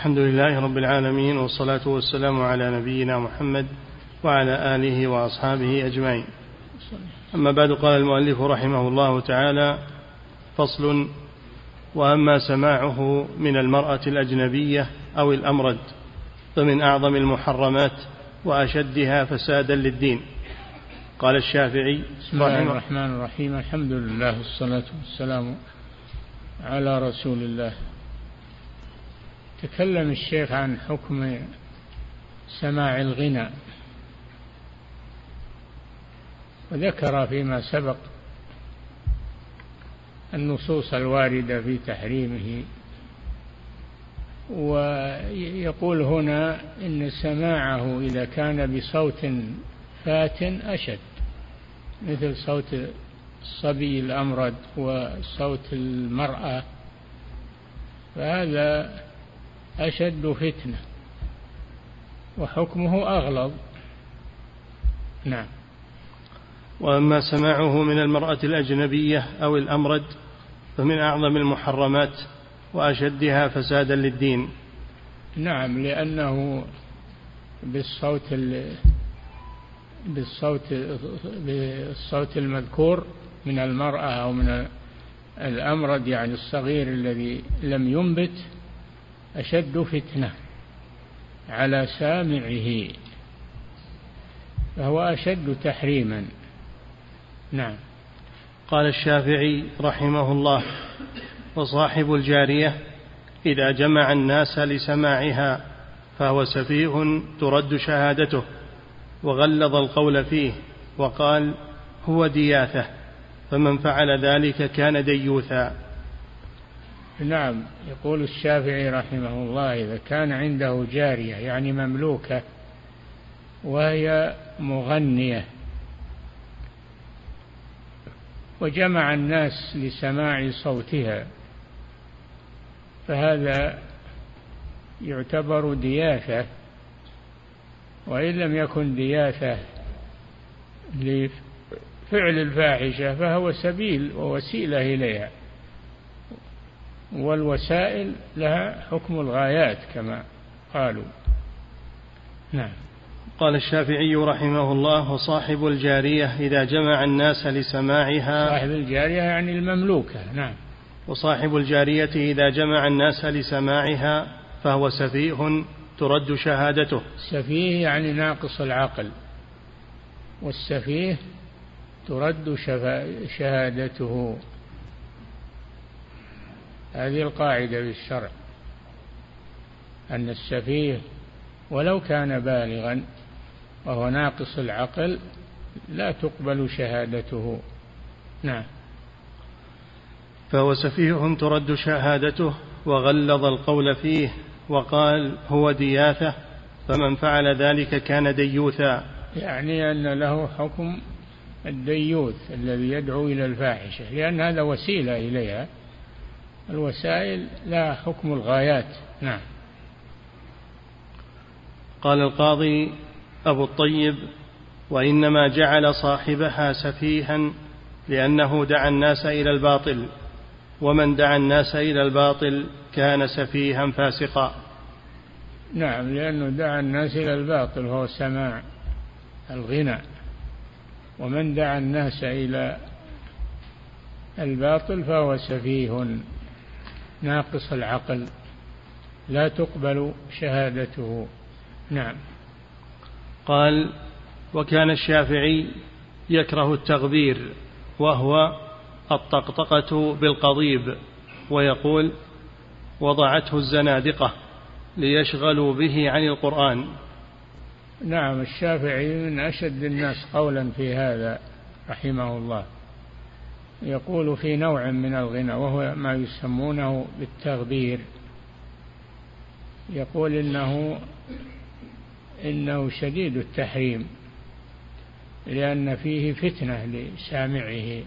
الحمد لله رب العالمين والصلاة والسلام على نبينا محمد وعلى آله وأصحابه أجمعين. أما بعد قال المؤلف رحمه الله تعالى فصل وأما سماعه من المرأة الأجنبية أو الأمرد فمن أعظم المحرمات وأشدها فسادا للدين. قال الشافعي بسم الله الرحمن الرحيم. الحمد لله والصلاة والسلام على رسول الله. تكلم الشيخ عن حكم سماع الغنى وذكر فيما سبق النصوص الواردة في تحريمه ويقول هنا إن سماعه إذا كان بصوت فات أشد مثل صوت الصبي الأمرد وصوت المرأة فهذا أشد فتنة وحكمه أغلظ. نعم. وأما سماعه من المرأة الأجنبية أو الأمرد فمن أعظم المحرمات وأشدها فسادا للدين. نعم لأنه بالصوت بالصوت بالصوت المذكور من المرأة أو من الأمرد يعني الصغير الذي لم ينبت أشد فتنة على سامعه فهو أشد تحريما. نعم. قال الشافعي رحمه الله وصاحب الجارية إذا جمع الناس لسماعها فهو سفيه ترد شهادته وغلظ القول فيه وقال هو دياثة فمن فعل ذلك كان ديوثا. نعم يقول الشافعي رحمه الله إذا كان عنده جارية يعني مملوكة وهي مغنية وجمع الناس لسماع صوتها فهذا يعتبر دياثة وإن لم يكن دياثة لفعل الفاحشة فهو سبيل ووسيلة إليها. والوسائل لها حكم الغايات كما قالوا. نعم. قال الشافعي رحمه الله وصاحب الجارية إذا جمع الناس لسماعها صاحب الجارية يعني المملوكة نعم. وصاحب الجارية إذا جمع الناس لسماعها فهو سفيه ترد شهادته. سفيه يعني ناقص العقل والسفيه ترد شهادته. هذه القاعدة في الشرع أن السفيه ولو كان بالغا وهو ناقص العقل لا تقبل شهادته. نعم. فهو سفيه ترد شهادته وغلظ القول فيه وقال هو دياثة فمن فعل ذلك كان ديوثا. يعني أن له حكم الديوث الذي يدعو إلى الفاحشة لأن هذا وسيلة إليها الوسائل لا حكم الغايات. نعم. قال القاضي أبو الطيب وإنما جعل صاحبها سفيها لأنه دعا الناس إلى الباطل ومن دعا الناس إلى الباطل كان سفيها فاسقا. نعم لأنه دعا الناس إلى الباطل وهو سماع الغنى. ومن دعا الناس إلى الباطل فهو سفيه. ناقص العقل لا تقبل شهادته. نعم. قال وكان الشافعي يكره التغبير وهو الطقطقة بالقضيب ويقول وضعته الزنادقة ليشغلوا به عن القرآن. نعم الشافعي من أشد الناس قولا في هذا رحمه الله. يقول في نوع من الغنى وهو ما يسمونه بالتغبير. يقول إنه إنه شديد التحريم لأن فيه فتنة لسامعه.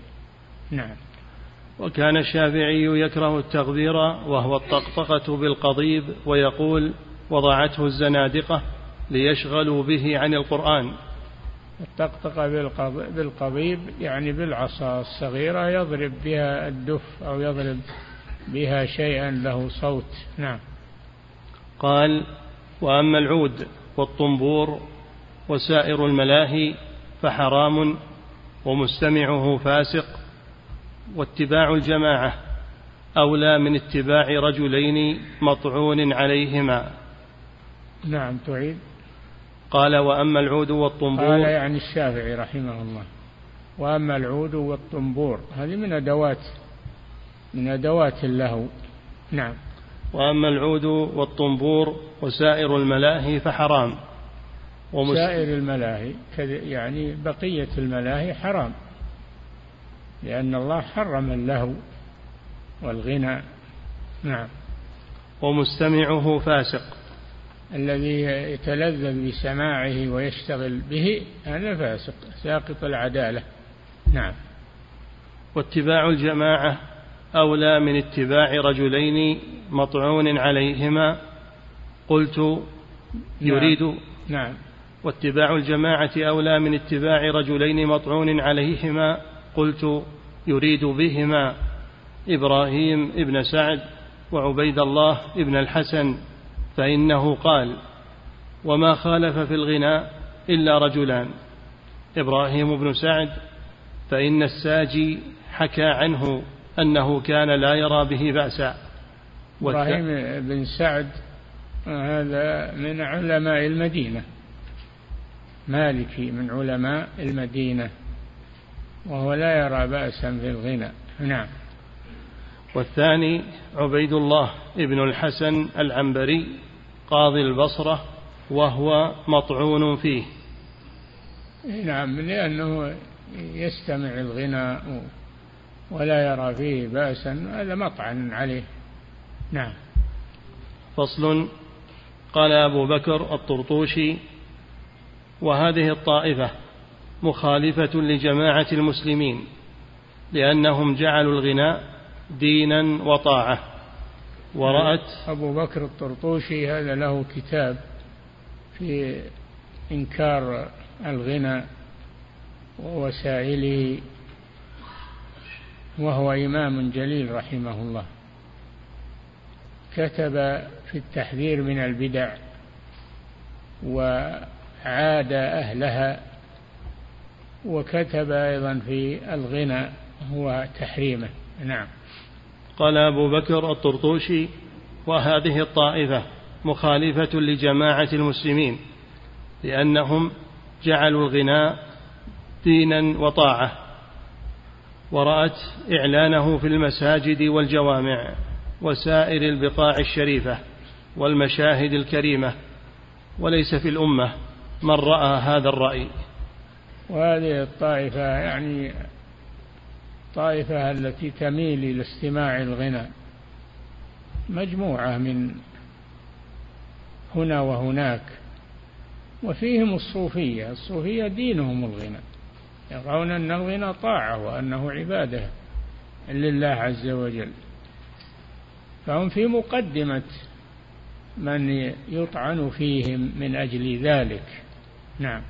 نعم. وكان الشافعي يكره التغبير وهو الطقطقة بالقضيب ويقول وضعته الزنادقة ليشغلوا به عن القرآن. الطقطقة بالقضيب يعني بالعصا الصغيرة يضرب بها الدف أو يضرب بها شيئا له صوت. نعم. قال وأما العود والطنبور وسائر الملاهي فحرام ومستمعه فاسق واتباع الجماعة أولى من اتباع رجلين مطعون عليهما. نعم تعيد. قال وأما العود والطنبور قال يعني الشافعي رحمه الله. وأما العود والطنبور هذه من أدوات من أدوات اللهو. نعم. وأما العود والطنبور وسائر الملاهي فحرام. سائر الملاهي يعني بقية الملاهي حرام. لأن الله حرم اللهو والغنى. نعم. ومستمعه فاسق. الذي يتلذذ بسماعه ويشتغل به هذا فاسق ساقط العدالة. نعم. واتباع الجماعة أولى من اتباع رجلين مطعون عليهما. قلت. يريد. نعم, نعم. واتباع الجماعة أولى من اتباع رجلين مطعون عليهما. قلت يريد بهما إبراهيم ابن سعد وعبيد الله ابن الحسن فإنه قال وما خالف في الغناء إلا رجلان إبراهيم بن سعد فإن الساجي حكى عنه أنه كان لا يرى به بأسا إبراهيم بن سعد هذا من علماء المدينة. مالكي من علماء المدينة وهو لا يرى بأسا في الغنى. نعم. والثاني عبيد الله ابن الحسن العنبري قاضي البصرة وهو مطعون فيه. نعم لأنه يستمع الغناء ولا يرى فيه بأسا هذا مطعن عليه. نعم. فصل. قال أبو بكر الطرطوشي وهذه الطائفة مخالفة لجماعة المسلمين لأنهم جعلوا الغناء دينا وطاعة. ورأت أبو بكر الطرطوشي هذا له كتاب في إنكار الغنى ووسائله وهو إمام جليل رحمه الله. كتب في التحذير من البدع وعاد أهلها وكتب أيضا في الغنى هو تحريمه. نعم. قال أبو بكر الطرطوشي وهذه الطائفة مخالفة لجماعة المسلمين لأنهم جعلوا الغناء دينا وطاعة ورأت إعلانه في المساجد والجوامع وسائر البقاع الشريفة والمشاهد الكريمة وليس في الأمة من رأى هذا الرأي. وهذه الطائفة يعني الطائفة التي تميل إلى استماع الغنى مجموعة من هنا وهناك وفيهم الصوفية. الصوفية دينهم الغنى يرون أن الغنى طاعة وأنه عبادة لله عز وجل. فهم في مقدمة من يطعن فيهم من أجل ذلك. نعم.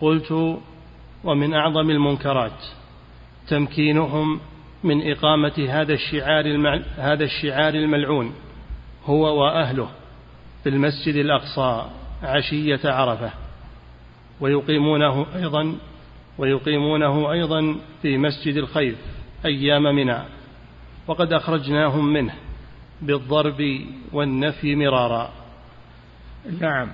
قلت ومن أعظم المنكرات. تمكينهم من إقامة هذا الشعار هذا الشعار الملعون هو وأهله في المسجد الأقصى عشية عرفة. ويقيمونه أيضا ويقيمونه أيضا في مسجد الخيف أيام منى. وقد أخرجناهم منه بالضرب والنفي مرارا. نعم.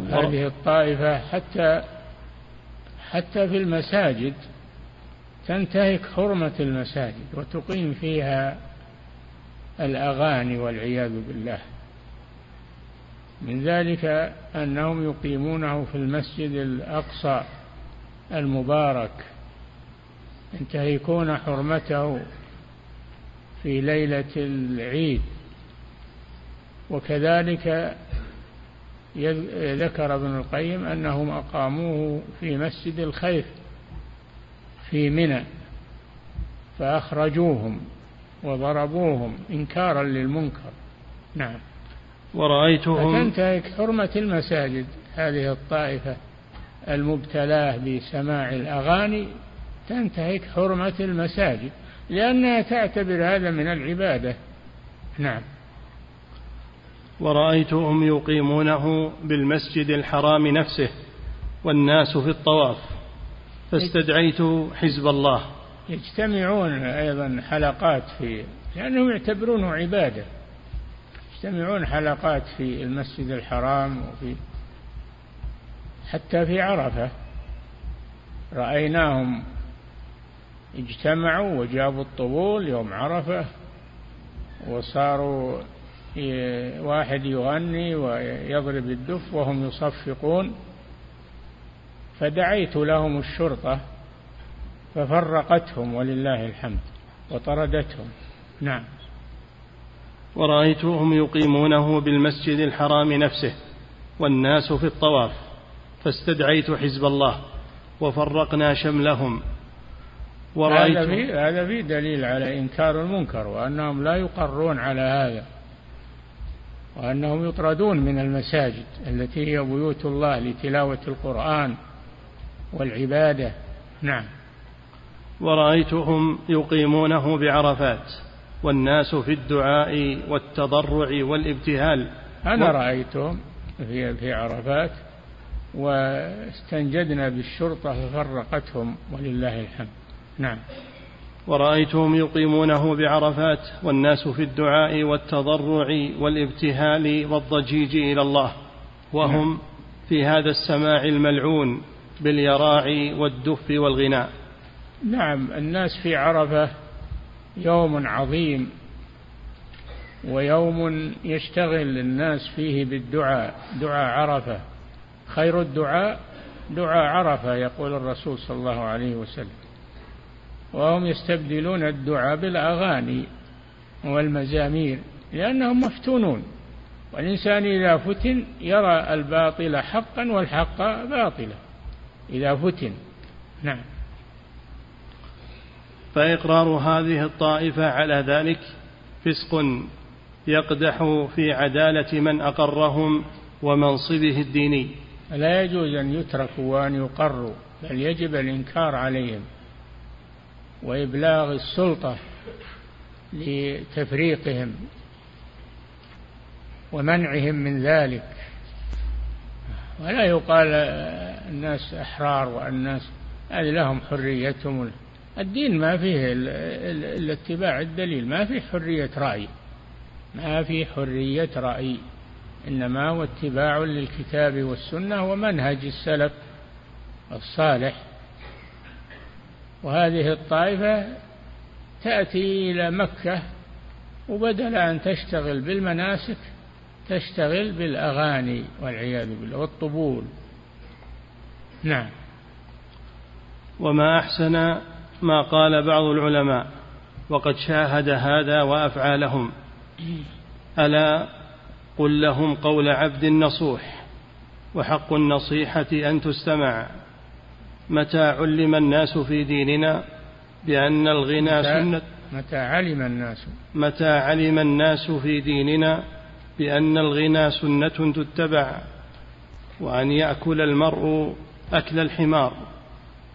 هذه الطائفة حتى حتى في المساجد تنتهك حرمة المساجد وتقيم فيها الأغاني والعياذ بالله. من ذلك أنهم يقيمونه في المسجد الأقصى المبارك ينتهكون حرمته في ليلة العيد. وكذلك ذكر ابن القيم أنهم أقاموه في مسجد الخيف في منى فأخرجوهم وضربوهم إنكارا للمنكر. نعم. ورأيتهم فتنتهك حرمة المساجد. هذه الطائفة المبتلاة بسماع الأغاني تنتهك حرمة المساجد لأنها تعتبر هذا من العبادة. نعم. ورأيتهم يقيمونه بالمسجد الحرام نفسه والناس في الطواف فاستدعيت حزب الله. يجتمعون أيضا حلقات في لأنهم يعتبرونه عبادة. يجتمعون حلقات في المسجد الحرام وفي حتى في عرفة. رأيناهم اجتمعوا وجابوا الطبول يوم عرفة وصاروا واحد يغني ويضرب الدف وهم يصفقون. فدعيت لهم الشرطة ففرقتهم ولله الحمد وطردتهم. نعم. ورأيتهم يقيمونه بالمسجد الحرام نفسه والناس في الطواف فاستدعيت حزب الله وفرقنا شملهم. ورأيت هذا في هذا في دليل على إنكار المنكر وأنهم لا يقرون على هذا. وأنهم يطردون من المساجد التي هي بيوت الله لتلاوة القرآن والعبادة. نعم. ورأيتهم يقيمونه بعرفات والناس في الدعاء والتضرع والابتهال. أنا و... رأيتهم في في عرفات واستنجدنا بالشرطة ففرقتهم ولله الحمد. نعم. ورأيتهم يقيمونه بعرفات والناس في الدعاء والتضرع والابتهال والضجيج إلى الله. وهم نعم. في هذا السماع الملعون باليراع والدف والغناء. نعم الناس في عرفة يوم عظيم ويوم يشتغل الناس فيه بالدعاء دعاء عرفة. خير الدعاء دعاء عرفة يقول الرسول صلى الله عليه وسلم. وهم يستبدلون الدعاء بالأغاني والمزامير لأنهم مفتونون. والإنسان إذا فتن يرى الباطل حقا والحق باطلا. إذا فتن. نعم. فإقرار هذه الطائفة على ذلك فسق يقدح في عدالة من أقرهم ومنصبه الديني. لا يجوز أن يتركوا وأن يقروا بل يجب الإنكار عليهم. وإبلاغ السلطة لتفريقهم ومنعهم من ذلك. ولا يقال الناس أحرار والناس هذه لهم حريتهم. الدين ما فيه إلا اتباع الدليل ما فيه حرية رأي ما فيه حرية رأي إنما هو اتباع للكتاب والسنة ومنهج السلف الصالح. وهذه الطائفة تأتي إلى مكة وبدل أن تشتغل بالمناسك تشتغل بالأغاني والعياذ بالله والطبول. نعم. وما أحسن ما قال بعض العلماء وقد شاهد هذا وأفعالهم. ألا قل لهم قول عبد نصوح وحق النصيحة أن تستمع. متى علم الناس في ديننا بأن الغنى سنة متى علم الناس. متى علم الناس في ديننا بأن الغنى سنة تتبع وأن يأكل المرء أكل الحمار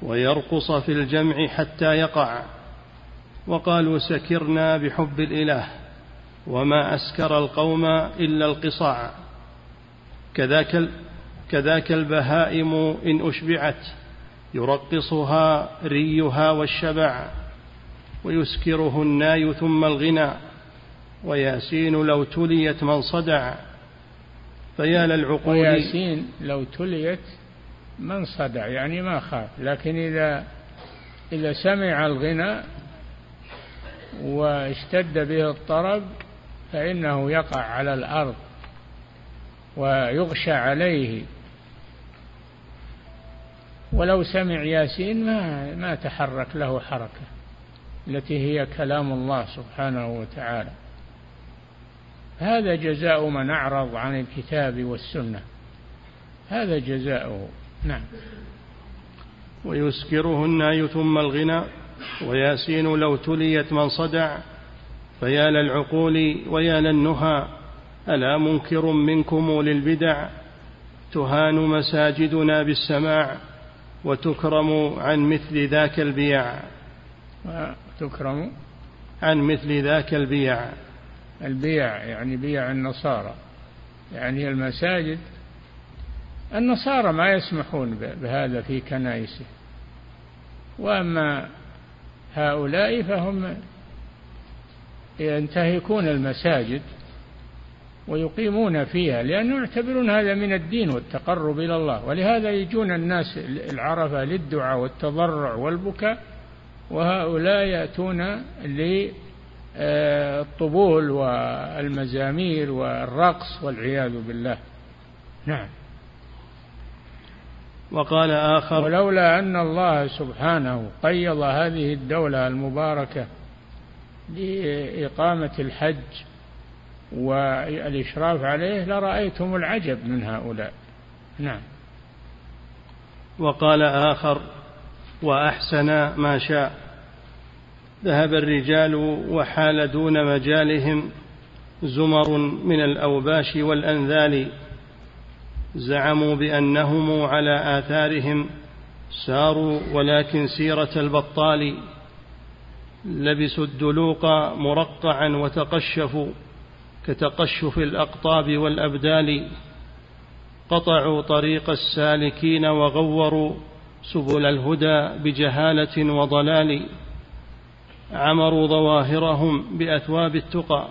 ويرقص في الجمع حتى يقع. وقالوا سكرنا بحب الإله وما أسكر القوم إلا القصاع. كذاك, كذاك البهائم إن أشبعت. يرقصها ريها والشبع ويسكره الناي ثم الغنى وياسين لو تليت من صدع. فيا للعقول وياسين لو تليت من صدع يعني ما خاف. لكن إذا إذا سمع الغنى واشتد به الطرب فإنه يقع على الأرض ويغشى عليه. ولو سمع ياسين ما ما تحرك له حركة التي هي كلام الله سبحانه وتعالى. هذا جزاء من أعرض عن الكتاب والسنة. هذا جزاؤه نعم. ويسكره الناي ثم الغنى وياسين لو تليت من صدع فيا للعقول ويا للنهى ألا منكر منكم للبدع؟ تهان مساجدنا بالسماع وتكرم عن مثل ذاك البيع. تكرم عن مثل ذاك البيع. البيع يعني بيع النصارى. يعني المساجد النصارى ما يسمحون بهذا في كنائسهم وأما هؤلاء فهم ينتهكون المساجد. ويقيمون فيها لأنهم يعتبرون هذا من الدين والتقرب إلى الله. ولهذا يجون الناس العرفة للدعاء والتضرع والبكاء وهؤلاء يأتون للطبول والمزامير والرقص والعياذ بالله. نعم. وقال آخر ولولا أن الله سبحانه قيض هذه الدولة المباركة لإقامة الحج والإشراف عليه لرأيتم العجب من هؤلاء. نعم. وقال آخر وأحسن ما شاء. ذهب الرجال وحال دون مجالهم زمر من الأوباش والأنذال. زعموا بأنهم على آثارهم ساروا ولكن سيرة البطال. لبسوا الدلوق مرقعا وتقشفوا. كتقشف الأقطاب والأبدال قطعوا طريق السالكين وغوروا سبل الهدى بجهالة وضلال عمروا ظواهرهم بأثواب التقى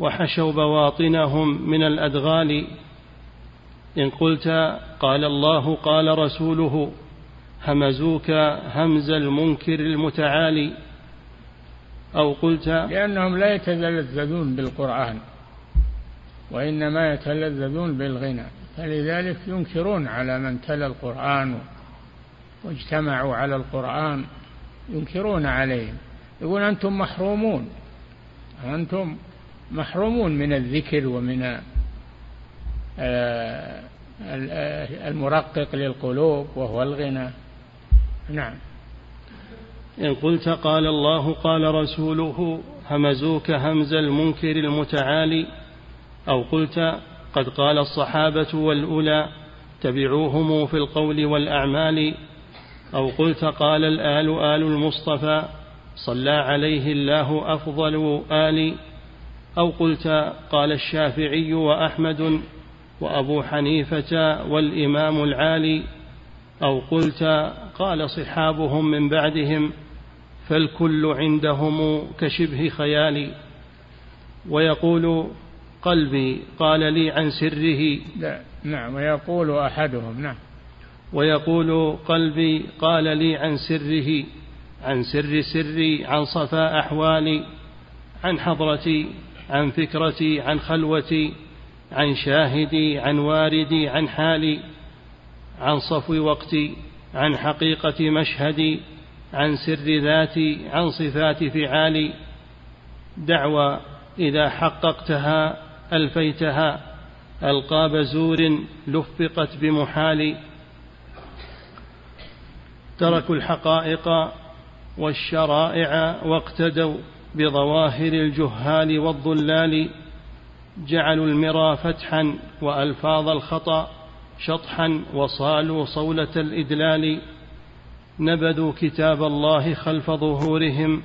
وحشوا بواطنهم من الأدغال. إن قلت قال الله قال رسوله همزوك همز المنكر المتعالي. أو قلت لأنهم لا يتلذذون بالقرآن وإنما يتلذذون بالغنى فلذلك ينكرون على من تلا القرآن واجتمعوا على القرآن ينكرون عليهم. يقول أنتم محرومون أنتم محرومون من الذكر ومن المرقق للقلوب وهو الغنى. نعم. إن قلت قال الله قال رسوله همزوك همز المنكر المتعالي أو قلت قد قال الصحابة والأولى تبعوهم في القول والأعمال أو قلت قال الآل آل المصطفى صلى عليه الله أفضل آل أو قلت قال الشافعي وأحمد وأبو حنيفة والإمام العالي أو قلت قال صحابهم من بعدهم فالكل عندهم كشبه خيالي ويقول قلبي قال لي عن سره. لا نعم ويقول أحدهم نعم. ويقول قلبي قال لي عن سره. عن سر سري عن صفاء أحوالي. عن حضرتي عن فكرتي عن خلوتي. عن شاهدي عن واردي عن حالي. عن صفو وقتي عن حقيقة مشهدي. عن سر ذاتي عن صفات فعالي دعوى إذا حققتها ألفيتها ألقاب زور لفقت بمحال. تركوا الحقائق والشرائع واقتدوا بظواهر الجهال والضلال. جعلوا المرى فتحا وألفاظ الخطأ شطحا وصالوا صولة الإدلال. نبذوا كتاب الله خلف ظهورهم.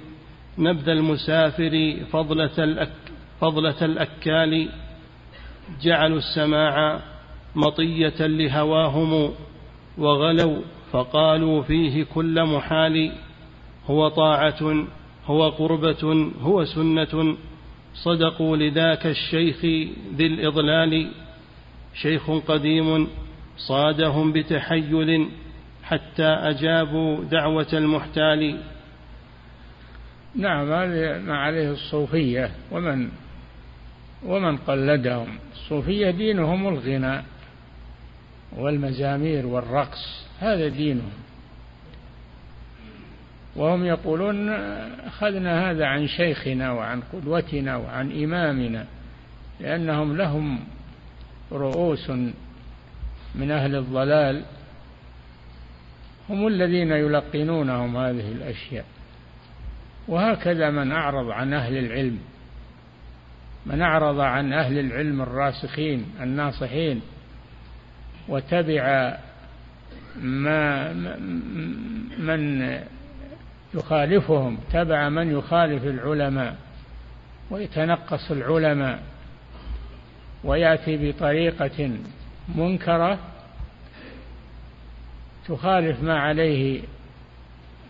نبذ المسافر فضلة, الأك فضلة الأكال. جعلوا السماع مطية لهواهم وغلوا فقالوا فيه كل محال. هو طاعة هو قربة هو سنة. صدقوا لذاك الشيخ ذي الإضلال. شيخ قديم صادهم بتحيل. حتى أجابوا دعوة المحتال. نعم ما عليه الصوفية. ومن ومن قلدهم؟ الصوفية دينهم الغنى والمزامير والرقص هذا دينهم. وهم يقولون أخذنا هذا عن شيخنا وعن قدوتنا وعن إمامنا لأنهم لهم رؤوس من أهل الضلال. هم الذين يلقنونهم هذه الأشياء. وهكذا من أعرض عن أهل العلم من أعرض عن أهل العلم الراسخين الناصحين وتبع ما من يخالفهم تبع من يخالف العلماء ويتنقص العلماء ويأتي بطريقة منكرة تخالف ما عليه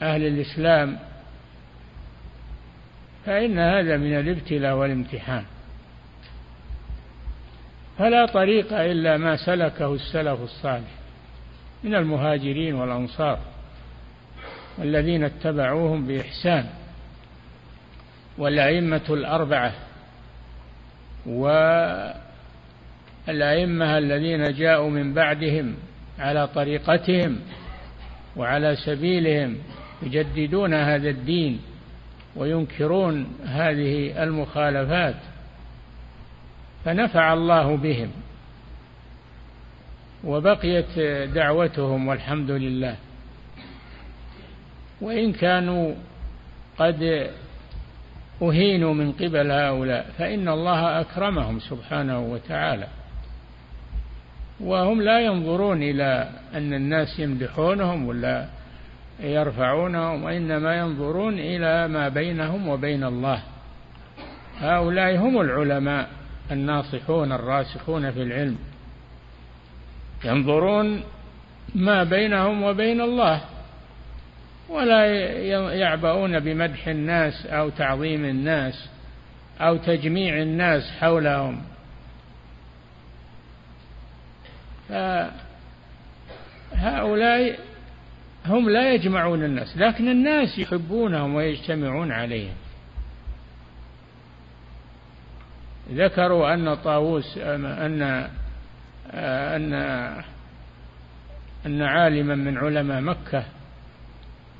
أهل الإسلام فإن هذا من الابتلاء والامتحان. فلا طريق إلا ما سلكه السلف الصالح من المهاجرين والأنصار والذين اتبعوهم بإحسان. والأئمة الأربعة والأئمة الذين جاءوا من بعدهم على طريقتهم وعلى سبيلهم يجددون هذا الدين وينكرون هذه المخالفات فنفع الله بهم وبقيت دعوتهم والحمد لله وإن كانوا قد أهينوا من قبل هؤلاء فإن الله أكرمهم سبحانه وتعالى وهم لا ينظرون إلى أن الناس يمدحونهم ولا يرفعونهم وإنما ينظرون إلى ما بينهم وبين الله. هؤلاء هم العلماء الناصحون الراسخون في العلم ينظرون ما بينهم وبين الله ولا يعبؤون بمدح الناس أو تعظيم الناس أو تجميع الناس حولهم. فهؤلاء هم لا يجمعون الناس لكن الناس يحبونهم ويجتمعون عليهم. ذكروا أن طاووس أن أن أن عالما من علماء مكة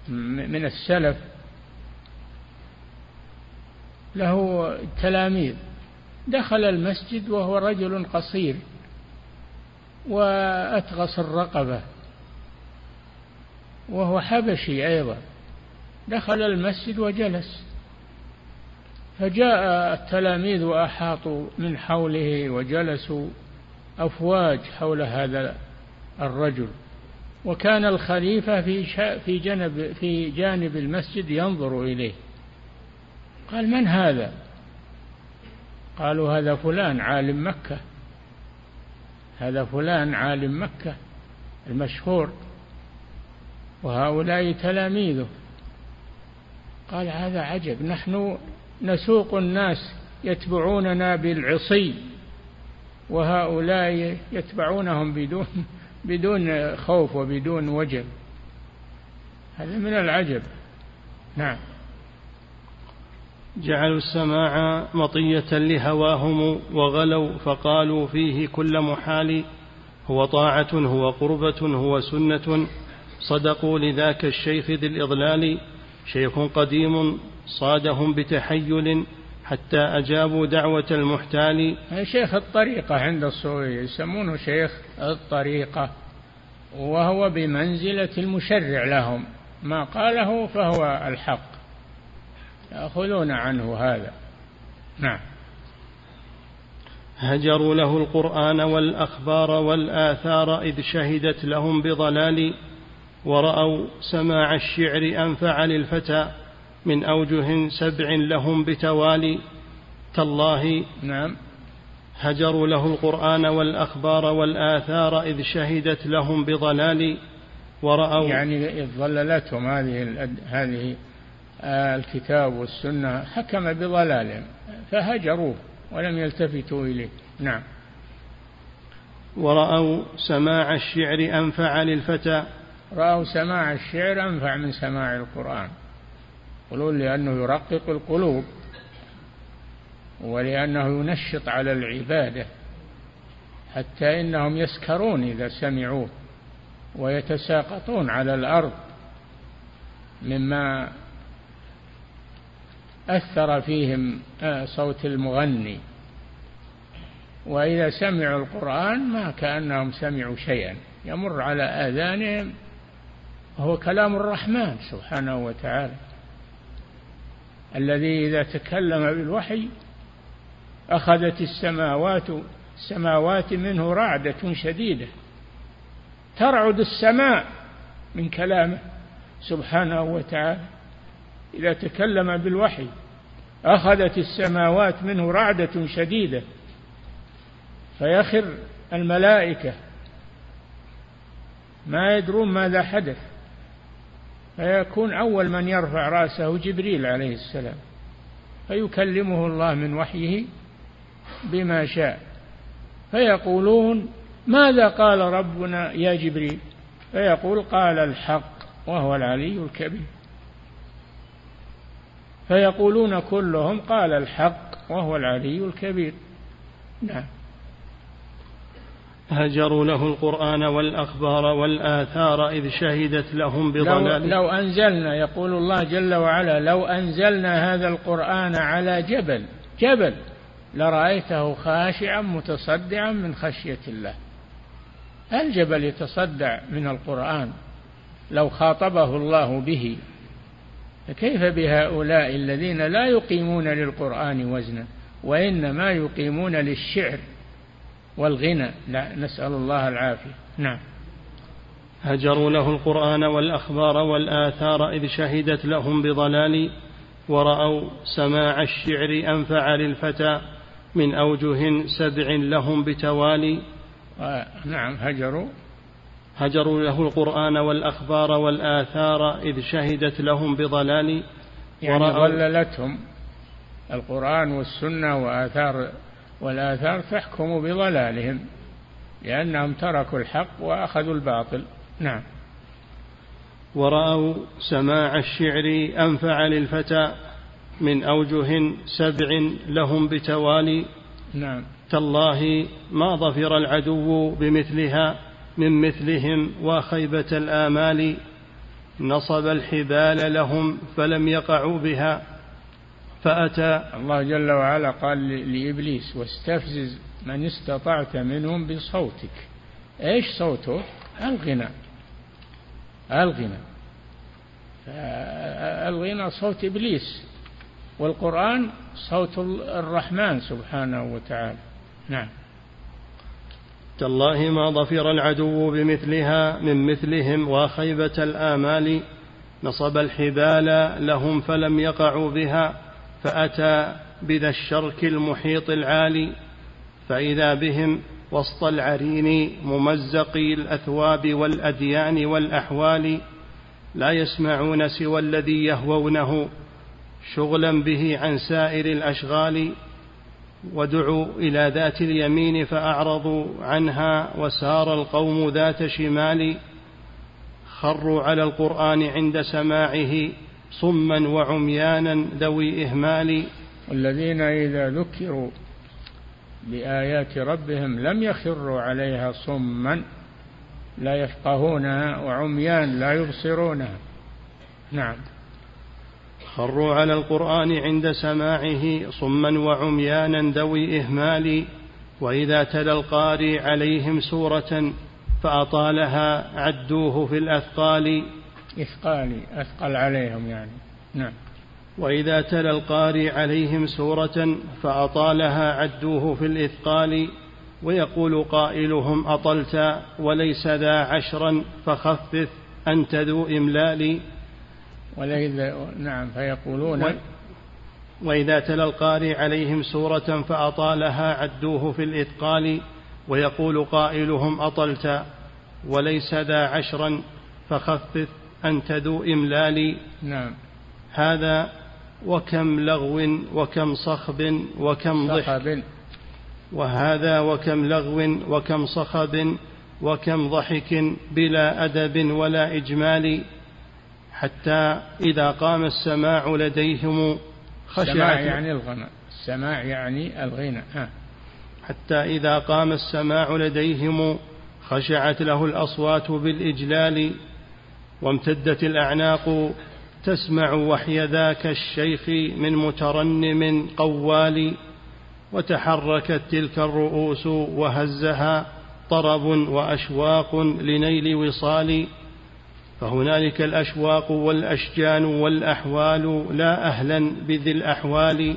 من السلف له تلاميذ. دخل المسجد وهو رجل قصير. وأتغص الرقبة. وهو حبشي أيضا. دخل المسجد وجلس. فجاء التلاميذ وأحاطوا من حوله وجلسوا أفواج حول هذا الرجل. وكان الخليفة في في جنب في جانب المسجد ينظر إليه. قال من هذا؟ قالوا هذا فلان عالم مكة. هذا فلان عالم مكة المشهور وهؤلاء تلاميذه. قال هذا عجب نحن نسوق الناس يتبعوننا بالعصي وهؤلاء يتبعونهم بدون بدون خوف وبدون وجل. هذا من العجب. نعم. جعلوا السماع مطية لهواهم وغلوا فقالوا فيه كل محال هو طاعة هو قربة هو سنة. صدقوا لذاك الشيخ ذي الإضلال شيخ قديم صادهم بتحيل حتى أجابوا دعوة المحتال. شيخ الطريقة عند الصوفية يسمونه شيخ الطريقة وهو بمنزلة المشرع لهم. ما قاله فهو الحق. يأخذون عنه هذا. نعم. هجروا له القرآن والأخبار والآثار إذ شهدت لهم بضلال ورأوا سماع الشعر أنفع للفتى من أوجه سبع لهم بتوالي. تالله. نعم. هجروا له القرآن والأخبار والآثار إذ شهدت لهم بضلال ورأوا يعني ضللتهم هذه هذه الكتاب والسنة حكم بضلالهم فهجروه ولم يلتفتوا إليه. نعم. ورأوا سماع الشعر أنفع للفتى. رأوا سماع الشعر أنفع من سماع القرآن. يقولون لأنه يرقق القلوب ولأنه ينشط على العبادة حتى إنهم يسكرون إذا سمعوه ويتساقطون على الأرض مما أثر فيهم آه، صوت المغني. وإذا سمعوا القرآن ما كأنهم سمعوا شيئا. يمر على آذانهم وهو كلام الرحمن سبحانه وتعالى. الذي إذا تكلم بالوحي أخذت السماوات السماوات منه رعدة شديدة. ترعد السماء من كلامه سبحانه وتعالى. إذا تكلم بالوحي أخذت السماوات منه رعدة شديدة فيخر الملائكة. ما يدرون ماذا حدث فيكون أول من يرفع رأسه جبريل عليه السلام فيكلمه الله من وحيه بما شاء. فيقولون ماذا قال ربنا يا جبريل؟ فيقول قال الحق وهو العلي الكبير. فيقولون كلهم قال الحق وهو العلي الكبير. نعم. هجروا له القرآن والأخبار والآثار إذ شهدت لهم بضلال. لو, لو أنزلنا يقول الله جل وعلا لو أنزلنا هذا القرآن على جبل جبل لرأيته خاشعا متصدعا من خشية الله. الجبل يتصدع من القرآن؟ لو خاطبه الله به. فكيف بهؤلاء الذين لا يقيمون للقرآن وزنا وإنما يقيمون للشعر والغنى؟ لا نسأل الله العافية. نعم. هجروا له القرآن والأخبار والآثار إذ شهدت لهم بضلال ورأوا سماع الشعر أنفع للفتى من أوجه سبع لهم بتوالي. نعم هجروا. هجروا له القرآن والأخبار والآثار إذ شهدت لهم بضلال يعني ضللتهم. القرآن والسنة وآثار والآثار تحكم بضلالهم لأنهم تركوا الحق وأخذوا الباطل. نعم. ورأوا سماع الشعر أنفع للفتى من أوجه سبع لهم بتوالي. نعم. تالله ما ظفر العدو بمثلها من مثلهم وخيبة الآمال نصب الحبال لهم فلم يقعوا بها فأتى الله جل وعلا قال لإبليس واستفزز من استطعت منهم بصوتك. إيش صوته؟ الغنى. الغنى. الغنى صوت إبليس والقرآن صوت الرحمن سبحانه وتعالى. نعم. تالله ما ظفر العدو بمثلها من مثلهم وخيبة الآمال نصب الحبال لهم فلم يقعوا بها فأتى بذا الشرك المحيط العالي فإذا بهم وسط العرين ممزقي الأثواب والأديان والأحوال لا يسمعون سوى الذي يهوونه شغلا به عن سائر الأشغال. ودعوا إلى ذات اليمين فأعرضوا عنها وسار القوم ذات شمال خروا على القرآن عند سماعه صما وعميانا ذوي إهمال. والذين إذا ذكروا بآيات ربهم لم يخروا عليها صما لا يفقهونها وعميان لا يبصرونها. نعم. خروا على القرآن عند سماعه صما وعميانا ذوي إهمال وإذا تلا القاري عليهم سورة فأطالها عدوه في الأثقال. إثقال أثقل عليهم يعني. نعم. وإذا تلا القاري عليهم سورة فأطالها عدوه في الإثقال ويقول قائلهم أطلت وليس ذا عشرا فخفف أنت ذو إملال. وليس نعم فيقولون وإذا تلا القاري عليهم سورة فأطالها عدوه في الإثقال ويقول قائلهم أطلت وليس ذا عشرا فخفف أنت ذو إملال. نعم. هذا وكم لغو وكم صخب وكم ضحك. وهذا وكم لغو وكم صخب وكم ضحك بلا أدب ولا إجمال. حتى إذا قام السماع لديهم خشعت السماع يعني الغنى السماع يعني الغنى ها. حتى إذا قام السماع لديهم خشعت له الأصوات بالإجلال وامتدت الأعناق تسمع وحي ذاك الشيخ من مترنم قوال وتحركت تلك الرؤوس وهزها طرب وأشواق لنيل وصال فهنالك الأشواق والأشجان والأحوال لا أهلا بذي الأحوال.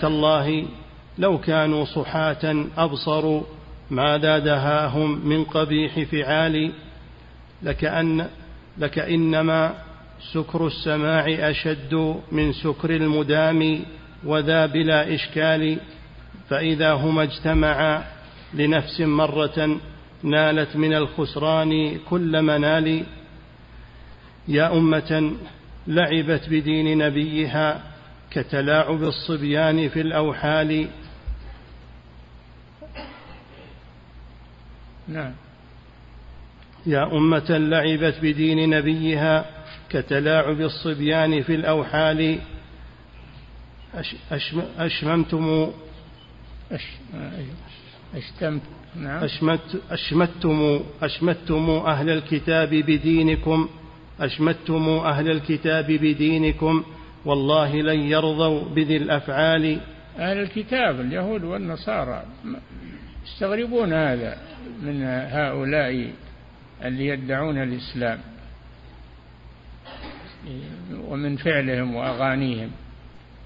تالله لو كانوا صحاة أبصروا ماذا دهاهم من قبيح فعال. لكأن لكإنما سكر السماع أشد من سكر المدام وذا بلا إشكال. فإذا هما اجتمعا لنفس مرة نالت من الخسران كل منال. يا أمة لعبت بدين نبيها كتلاعب الصبيان في الأوحال. نعم. يا أمة لعبت بدين نبيها كتلاعب الصبيان في الأوحال. أشممتم أشتمت. نعم. أشمت أشمتم أشمتم أهل الكتاب بدينكم. أشمتم أهل الكتاب بدينكم والله لن يرضوا بذي الأفعال. أهل الكتاب اليهود والنصارى يستغربون هذا من هؤلاء اللي يدعون الإسلام ومن فعلهم وأغانيهم.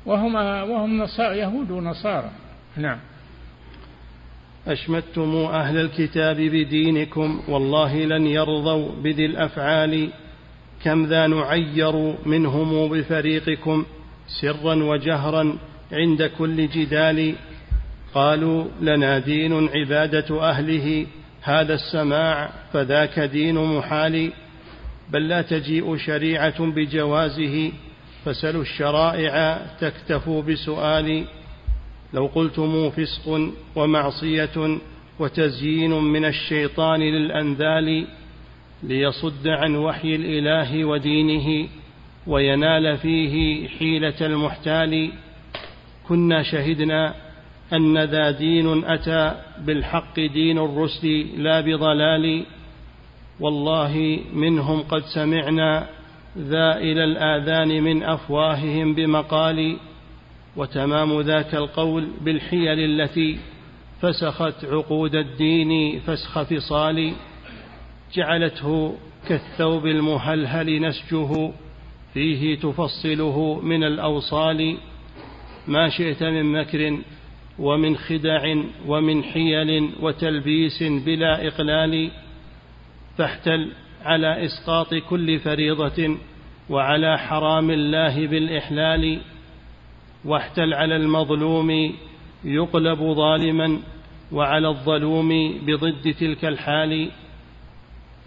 وهم وهم نصارى يهود ونصارى. نعم. أشمتم أهل الكتاب بدينكم والله لن يرضوا بذي الأفعال. كم ذا نعير منهم بفريقكم سرا وجهرا عند كل جدال قالوا لنا دين عبادة أهله هذا السماع فذاك دين محال. بل لا تجيء شريعة بجوازه فسلوا الشرائع تكتفوا بسؤال. لو قلتم فسق ومعصية وتزيين من الشيطان للأنذال ليصد عن وحي الإله ودينه وينال فيه حيلة المحتال. كنا شهدنا أن ذا دين أتى بالحق دين الرسل لا بضلال. والله منهم قد سمعنا ذا إلى الآذان من أفواههم بمقال. وتمام ذاك القول بالحيل التي فسخت عقود الدين فسخ فصال. جعلته كالثوب المهلهل نسجه فيه تفصله من الأوصال. ما شئت من مكر ومن خدع ومن حيل وتلبيس بلا إقلال فاحتل على إسقاط كل فريضة وعلى حرام الله بالإحلال. واحتل على المظلوم يقلب ظالما وعلى الظلوم بضد تلك الحال.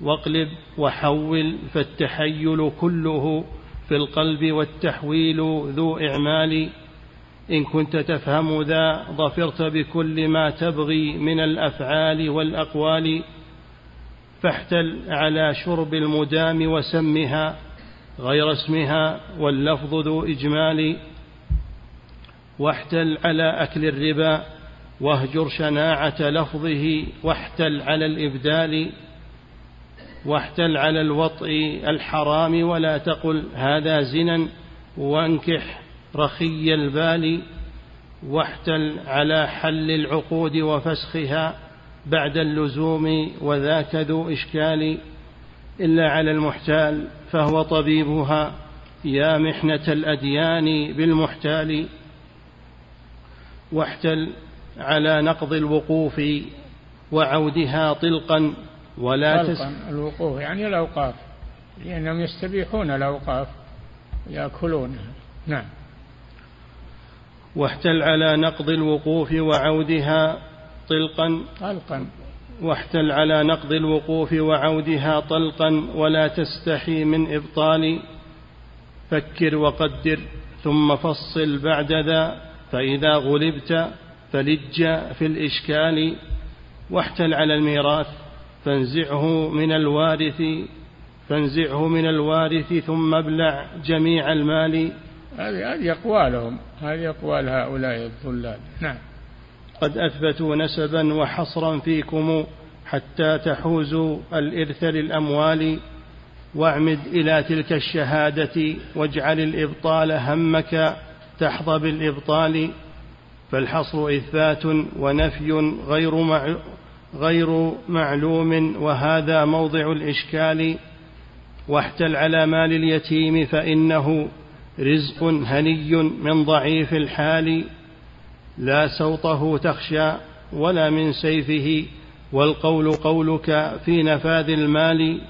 واقلب وحول فالتحيل كله في القلب والتحويل ذو إعمال. إن كنت تفهم ذا ظفرت بكل ما تبغي من الأفعال والأقوال. فاحتل على شرب المدام وسمها غير اسمها واللفظ ذو إجمال. واحتل على أكل الربا واهجر شناعة لفظه واحتل على الإبدال. واحتل على الوطء الحرام ولا تقل هذا زنا وانكح رخي البال واحتل على حل العقود وفسخها بعد اللزوم وذاك ذو إشكال إلا على المحتال فهو طبيبها يا محنة الأديان بالمحتال واحتل على نقض الوقوف وعودها طلقا ولا طلقا الوقوف يعني الأوقاف لأنهم يستبيحون الأوقاف يأكلونها. نعم. واحتل على نقض الوقوف وعودها طلقا. طلقا. واحتل على نقض الوقوف وعودها طلقا ولا تستحي من إبطال. فكر وقدر ثم فصل بعد ذا فإذا غلبت فلج في الإشكال. واحتل على الميراث فانزعه من الوارث فانزعه من الوارث ثم ابلع جميع المال. هذه هذه أقوالهم. هذه أقوال هؤلاء الظلال نعم. قد أثبتوا نسبا وحصرا فيكم حتى تحوزوا الإرث للأموال. واعمد إلى تلك الشهادة واجعل الإبطال همك تحظى بالإبطال. فالحصر إثبات ونفي غير غير معلوم وهذا موضع الإشكال. واحتل على مال اليتيم فإنه رزق هني من ضعيف الحال. لا سوطه تخشى ولا من سيفه والقول قولك في نفاذ المال.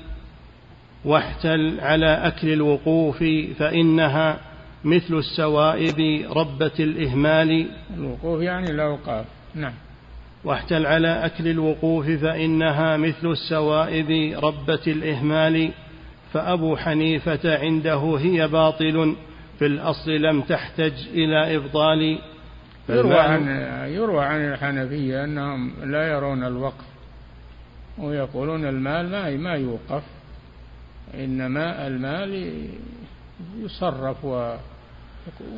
واحتل على أكل الوقوف فإنها مثل السوائب ربة الإهمال. الوقوف يعني الأوقاف. نعم. واحتل على أكل الوقوف فإنها مثل السوائب ربة الإهمال فأبو حنيفة عنده هي باطل في الأصل لم تحتج إلى إبطال. يروى عن يروى عن الحنفية أنهم لا يرون الوقف ويقولون المال ما ما يوقف إنما المال يصرف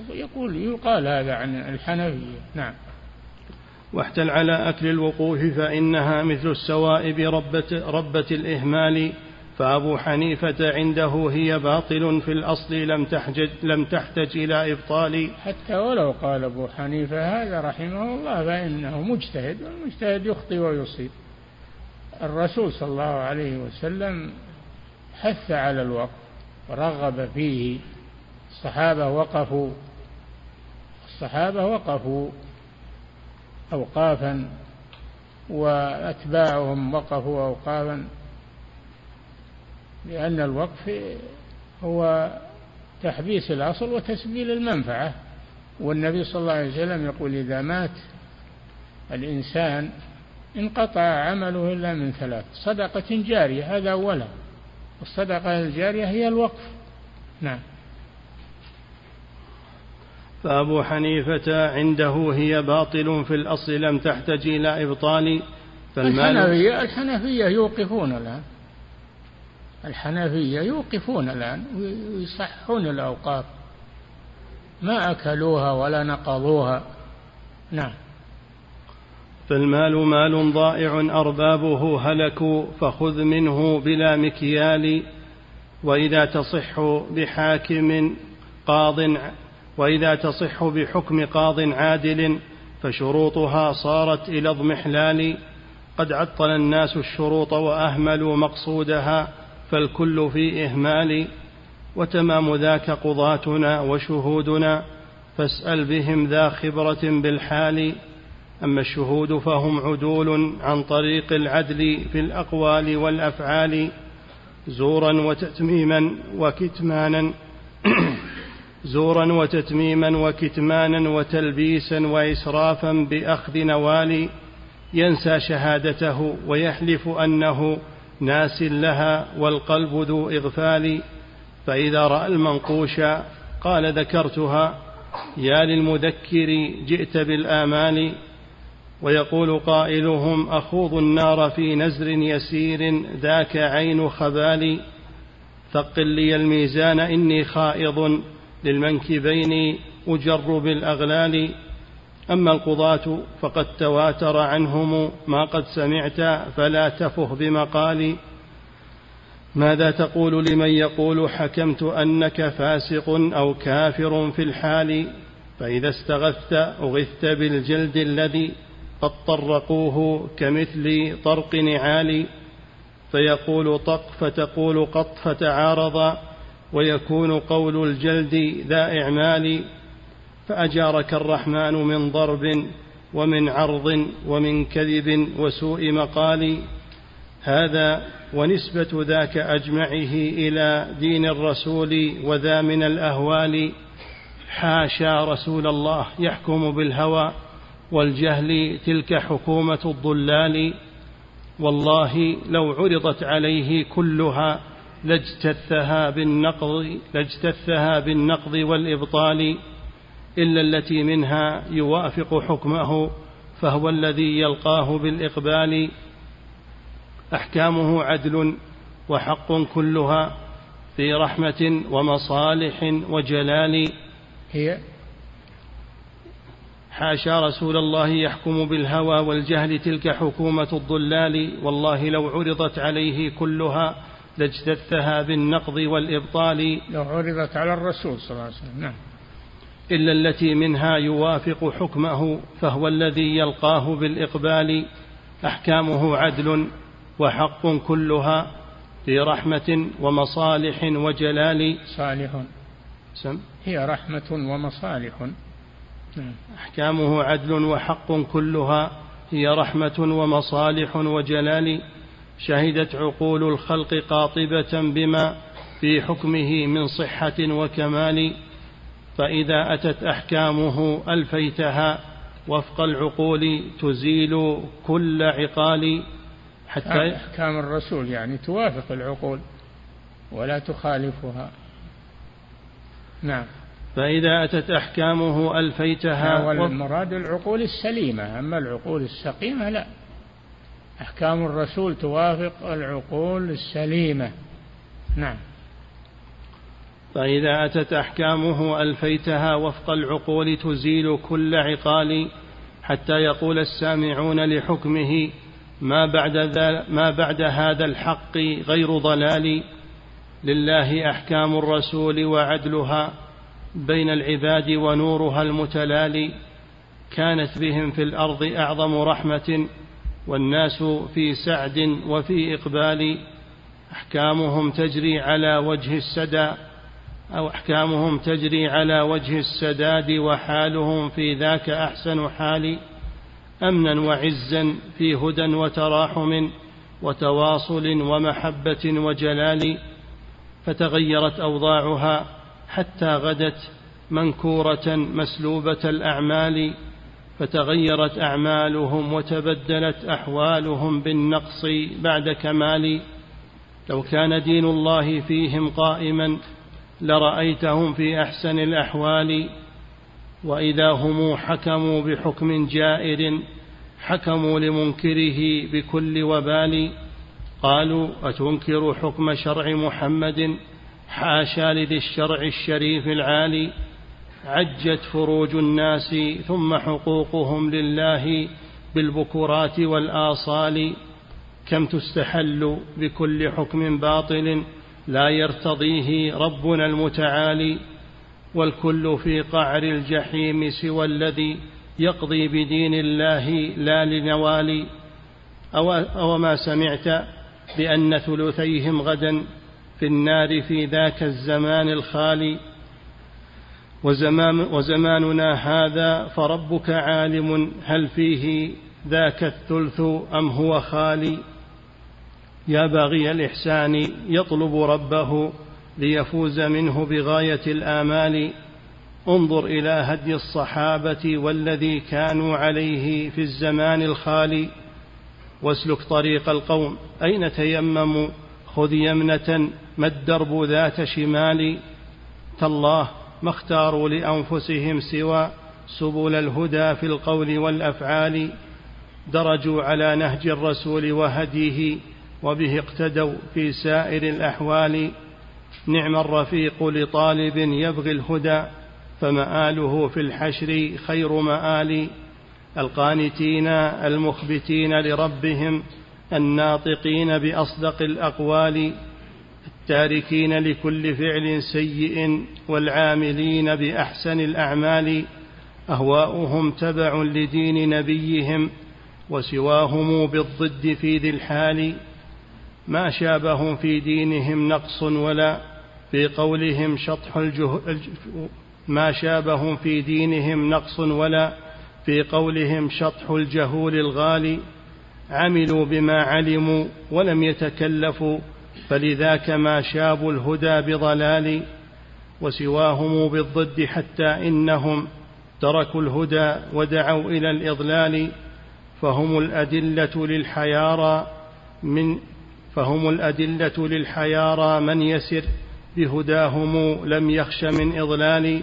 ويقول يقال هذا عن الحنفية. نعم. واحتل على أكل الوقوف فإنها مثل السوائب ربة, ربة الإهمال. فأبو حنيفة عنده هي باطل في الأصل لم تحتج, لم تحتج إلى إبطال. حتى ولو قال أبو حنيفة هذا رحمه الله فإنه مجتهد والمجتهد يخطئ ويصيب. الرسول صلى الله عليه وسلم حث على الوقف ورغب فيه. الصحابة وقفوا. الصحابة وقفوا. أوقافا وأتباعهم وقفوا أوقافا لأن الوقف هو تحبيس الأصل وتسبيل المنفعة. والنبي صلى الله عليه وسلم يقول إذا مات الإنسان انقطع عمله إلا من ثلاث صدقة جارية هذا أولا والصدقة الجارية هي الوقف. نعم. فأبو حنيفة عنده هي باطل في الأصل لم تحتج إلى إبطال الحنفية الحنفية يوقفون الآن. الحنفية يوقفون الآن ويصحون الأوقاف. ما أكلوها ولا نقضوها. نعم. فالمال مال ضائع أربابه هلكوا فخذ منه بلا مكيال. وإذا تصح بحاكم قاض وإذا تصح بحكم قاض عادل فشروطها صارت إلى اضمحلال قد عطل الناس الشروط وأهملوا مقصودها فالكل في إهمال. وتمام ذاك قضاتنا وشهودنا فاسأل بهم ذا خبرة بالحال. أما الشهود فهم عدول عن طريق العدل في الأقوال والأفعال. زورا وتتميما وكتمانا. زورا وتتميما وكتمانا وتلبيسا وإسرافا بأخذ نوال ينسى شهادته ويحلف أنه ناس لها والقلب ذو إغفال. فإذا رأى المنقوش قال ذكرتها يا للمذكر جئت بالآمال. ويقول قائلهم أخوض النار في نزر يسير ذاك عين خبال. ثقل لي الميزان إني خائض. للمنكبين أجر بالأغلال أما القضاة فقد تواتر عنهم ما قد سمعت فلا تفه بمقالي ماذا تقول لمن يقول حكمت أنك فاسق أو كافر في الحال؟ فإذا استغثت أغثت بالجلد الذي قد طرقوه كمثل طرق نعال. فيقول طق فتقول قط فتعارض. ويكون قول الجلد ذا إعمال فأجارك الرحمن من ضرب ومن عرض ومن كذب وسوء مقال. هذا ونسبة ذاك أجمعه إلى دين الرسول وذا من الأهوال. حاشا رسول الله يحكم بالهوى والجهل تلك حكومة الضلال. والله لو عرضت عليه كلها لاجتثها بالنقض لاجتثها بالنقض والإبطال إلا التي منها يوافق حكمه فهو الذي يلقاه بالإقبال. أحكامه عدل وحق كلها في رحمة ومصالح وجلال. هي حاشا رسول الله يحكم بالهوى والجهل تلك حكومة الضلال والله لو عرضت عليه كلها لاجتثها بالنقض والإبطال. لو عرضت على الرسول صلى الله عليه وسلم نعم. إلا التي منها يوافق حكمه فهو الذي يلقاه بالإقبال. أحكامه عدل وحق كلها في رحمة ومصالح وجلال. صالح. سم. هي رحمة ومصالح. نعم. أحكامه عدل وحق كلها هي رحمة ومصالح وجلال. شهدت عقول الخلق قاطبة بما في حكمه من صحة وكمال فإذا أتت أحكامه ألفيتها وفق العقول تزيل كل عقال. حتى أحكام الرسول يعني توافق العقول ولا تخالفها. نعم. فإذا أتت أحكامه ألفيتها والمراد العقول السليمة أما العقول السقيمة لا. أحكام الرسول توافق العقول السليمة. نعم. فإذا أتت أحكامه ألفيتها وفق العقول تزيل كل عقال حتى يقول السامعون لحكمه ما بعد, ذا ما بعد هذا الحق غير ضلال. لله أحكام الرسول وعدلها بين العباد ونورها المتلالي كانت بهم في الأرض أعظم رحمة والناس في سعد وفي إقبال أحكامهم تجري على وجه السدى أو أحكامهم تجري على وجه السداد وحالهم في ذاك أحسن حال أمنا وعزا في هدى وتراحم وتواصل ومحبة وجلال فتغيرت أوضاعها حتى غدت منكورة مسلوبة الأعمال. فتغيرت أعمالهم وتبدلت أحوالهم بالنقص بعد كمال. لو كان دين الله فيهم قائما لرأيتهم في أحسن الأحوال. وإذا هم حكموا بحكم جائر حكموا لمنكره بكل وبال. قالوا أتنكر حكم شرع محمد؟ حاشا لذي الشرع الشريف العالي. عجت فروج الناس ثم حقوقهم لله بالبكرات والآصال كم تستحل بكل حكم باطل لا يرتضيه ربنا المتعالي والكل في قعر الجحيم سوى الذي يقضي بدين الله لا لنوالي أو, أو ما سمعت بأن ثلثيهم غدا في النار في ذاك الزمان الخالي وزمان وزماننا هذا فربك عالم هل فيه ذاك الثلث أم هو خالي؟ يا باغي الإحسان يطلب ربه ليفوز منه بغاية الآمال. انظر إلى هدي الصحابة والذي كانوا عليه في الزمان الخالي. واسلك طريق القوم. أين تيمموا؟ خذ يمنة ما الدرب ذات شمال؟ تالله ما اختاروا لأنفسهم سوى سبل الهدى في القول والأفعال درجوا على نهج الرسول وهديه وبه اقتدوا في سائر الأحوال. نعم الرفيق لطالب يبغي الهدى فمآله في الحشر خير مآل. القانتين المخبتين لربهم الناطقين بأصدق الأقوال. التاركين لكل فعل سيء والعاملين بأحسن الأعمال أهواؤهم تبع لدين نبيهم وسواهم بالضد في ذي الحال. ما شابهم في دينهم نقص ولا في قولهم شطح الجه ما شابهم في دينهم نقص ولا في قولهم شطح الجهول الغالي. عملوا بما علموا ولم يتكلفوا فلذاك ما شابوا الهدى بضلال وسواهم بالضد حتى إنهم تركوا الهدى ودعوا إلى الإضلال فهم الأدلة للحيارى من فهم الأدلة للحيارى من يسر بهداهم لم يخش من إضلال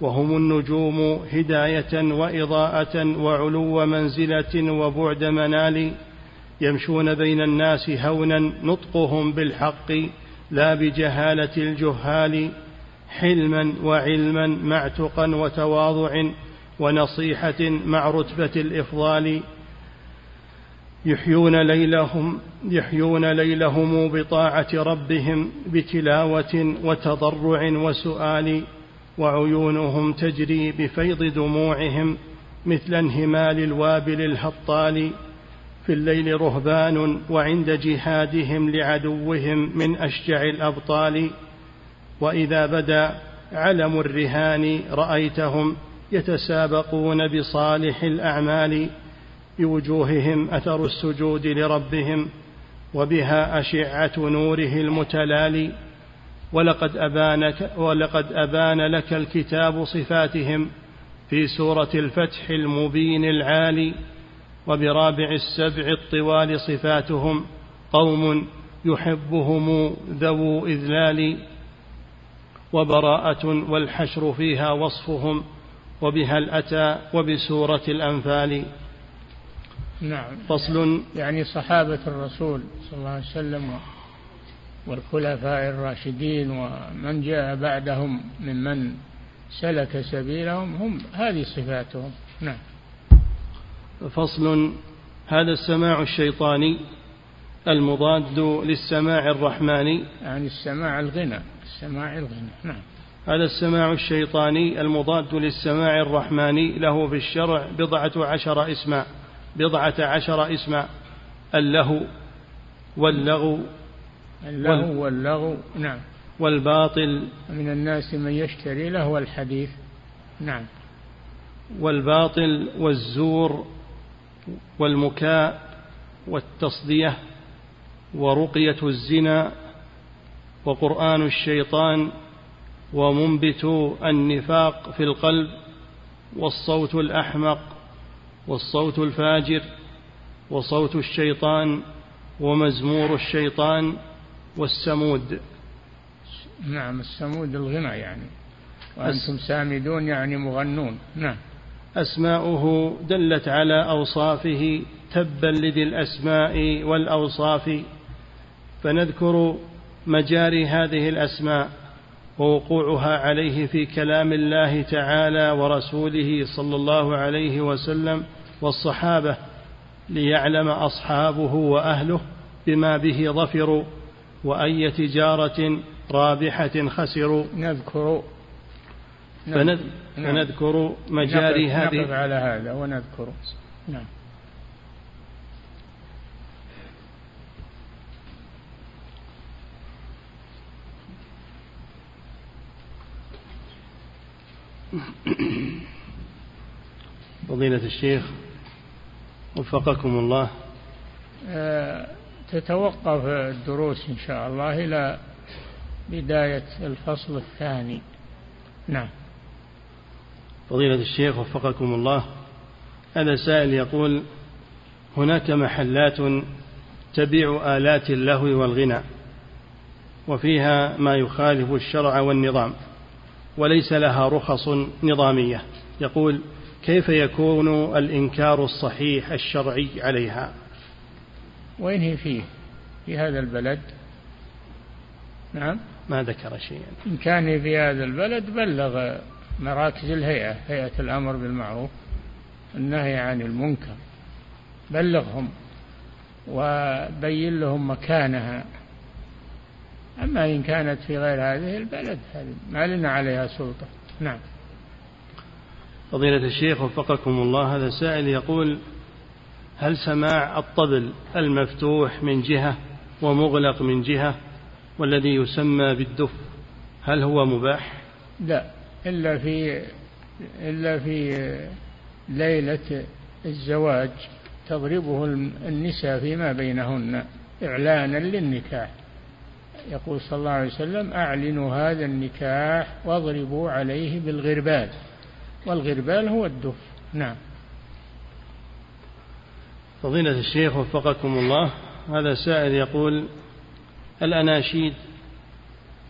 وهم النجوم هداية وإضاءة وعلو منزلة وبعد منال يمشون بين الناس هونا نطقهم بالحق لا بجهالة الجهال حلما وعلما مع تقى وتواضع ونصيحة مع رتبة الإفضال. يحيون ليلهم يحيون ليلهم بطاعة ربهم بتلاوة وتضرع وسؤال وعيونهم تجري بفيض دموعهم مثل انهمال الوابل الهطال. في الليل رهبان وعند جهادهم لعدوهم من أشجع الأبطال. وإذا بدا علم الرهان رأيتهم يتسابقون بصالح الأعمال بوجوههم أثر السجود لربهم وبها أشعة نوره المتلالي. ولقد أبانك ولقد أبان لك الكتاب صفاتهم في سورة الفتح المبين العالي. وبرابع السبع الطوال صفاتهم قوم يحبهم ذو إذلال وبراءة والحشر فيها وصفهم وبها الأتى وبسورة الأنفال. نعم. فصل. يعني صحابة الرسول صلى الله عليه وسلم والخلفاء الراشدين ومن جاء بعدهم ممن سلك سبيلهم هم هذه صفاتهم. نعم. فصل هذا السماع الشيطاني المضاد للسماع الرحماني. يعني السماع الغنى السماع الغنى نعم. هذا السماع الشيطاني المضاد للسماع الرحماني له في الشرع بضعة عشر اسما بضعة عشر اسما اللهو واللغو اللهو واللغو نعم. والباطل. من الناس من يشتري لهو الحديث نعم. والباطل والزور والمكاء والتصدية ورقية الزنا وقرآن الشيطان ومنبت النفاق في القلب والصوت الأحمق والصوت الفاجر وصوت الشيطان ومزمور الشيطان والسمود. نعم السمود الغنى يعني. وأنتم سامدون يعني مغنون. نعم. أسماؤه دلت على أوصافه تبا لذي الأسماء والأوصاف فنذكر مجاري هذه الأسماء ووقوعها عليه في كلام الله تعالى ورسوله صلى الله عليه وسلم والصحابة ليعلم أصحابه وأهله بما به ظفروا وأي تجارة رابحة خسروا نذكر. نعم. فنذكر مجاري نقف هذه. نقف على هذا ونذكر. نعم. فضيلة الشيخ وفقكم الله. آه، تتوقف الدروس إن شاء الله إلى بداية الفصل الثاني. نعم. فضيلة الشيخ وفقكم الله هذا سائل يقول هناك محلات تبيع آلات اللهو والغنى وفيها ما يخالف الشرع والنظام وليس لها رخص نظامية. يقول كيف يكون الإنكار الصحيح الشرعي عليها؟ وين هي فيه؟ في هذا البلد؟ نعم. ما ذكر شيئا. إن كان في هذا البلد بلغ مراكز الهيئة هيئة الأمر بالمعروف النهي عن المنكر. بلغهم وبين لهم مكانها. أما إن كانت في غير هذه البلد هذه ما لنا عليها سلطة. نعم. فضيلة الشيخ وفقكم الله هذا سائل يقول هل سماع الطبل المفتوح من جهة ومغلق من جهة والذي يسمى بالدف هل هو مباح؟ لا. إلا في إلا في ليلة الزواج تضربه النساء فيما بينهن إعلانا للنكاح. يقول صلى الله عليه وسلم أعلنوا هذا النكاح واضربوا عليه بالغربال. والغربال هو الدف. نعم. فضيلة الشيخ وفقكم الله هذا سائل يقول الأناشيد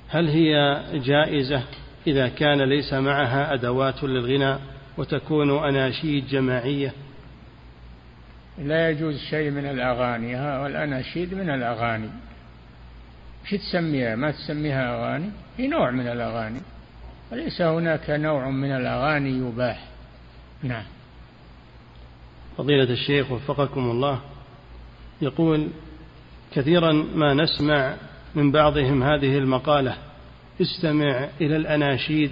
هل هي جائزة؟ إذا كان ليس معها أدوات للغنى وتكون أناشيد جماعية. لا يجوز شيء من الأغاني. والأناشيد من الأغاني. شو تسميها؟ ما تسميها أغاني؟ هي نوع من الأغاني. وليس هناك نوع من الأغاني يباح. نعم. فضيلة الشيخ وفقكم الله. يقول كثيرا ما نسمع من بعضهم هذه المقالة. استمع إلى الأناشيد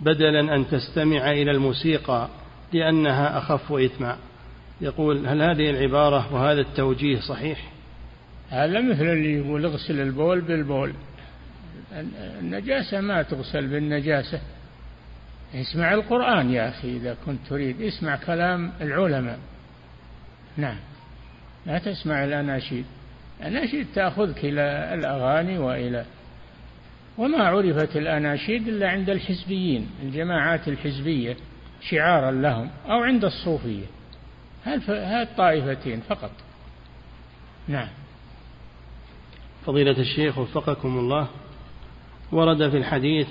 بدلا أن تستمع إلى الموسيقى لأنها أخف إثما يقول هل هذه العبارة وهذا التوجيه صحيح؟ هذا مثل اللي يقول اغسل البول بالبول. النجاسة ما تغسل بالنجاسة. اسمع القرآن يا أخي إذا كنت تريد. اسمع كلام العلماء. نعم. لا تسمع الأناشيد. الأناشيد تأخذك إلى الأغاني وإلى وما عرفت الأناشيد إلا عند الحزبيين الجماعات الحزبية شعارا لهم أو عند الصوفية. هذه الطائفتين فقط؟ نعم. فضيلة الشيخ وفقكم الله ورد في الحديث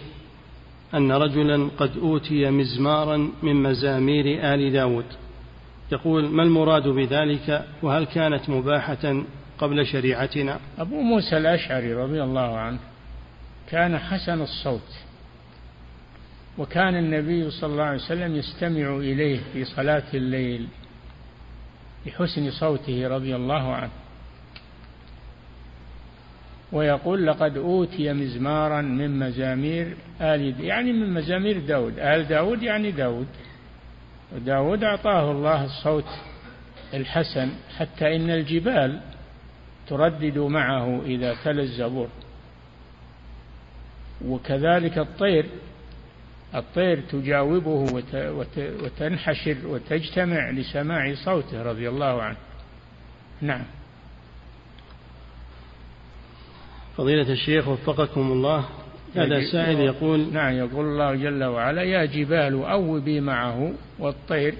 أن رجلا قد أوتي مزمارا من مزامير آل داود. يقول ما المراد بذلك؟ وهل كانت مباحة قبل شريعتنا؟ أبو موسى الأشعري رضي الله عنه كان حسن الصوت. وكان النبي صلى الله عليه وسلم يستمع إليه في صلاة الليل بحسن صوته رضي الله عنه. ويقول لقد أوتي مزمارا من مزامير آل يعني من مزامير داود. آل داود يعني داود. وداود أعطاه الله الصوت الحسن حتى إن الجبال تردد معه إذا تلا الزبور وكذلك الطير. الطير تجاوبه وتنحشر وتجتمع لسماع صوته رضي الله عنه. نعم. فضيلة الشيخ وفقكم الله. هذا سائل يقول نعم يقول الله جل وعلا يا جبال أوبي معه والطير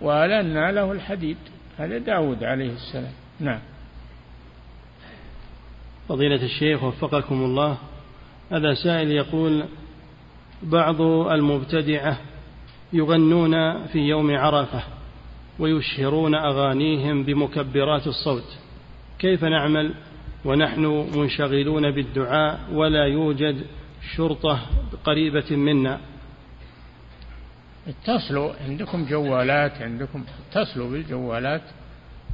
وألنا له الحديد. هذا داود عليه السلام. نعم. فضيلة الشيخ وفقكم الله. هذا سائل يقول بعض المبتدعة يغنون في يوم عرفة ويشهرون أغانيهم بمكبرات الصوت كيف نعمل؟ ونحن منشغلون بالدعاء ولا يوجد شرطة قريبة منا. اتصلوا عندكم جوالات عندكم اتصلوا بالجوالات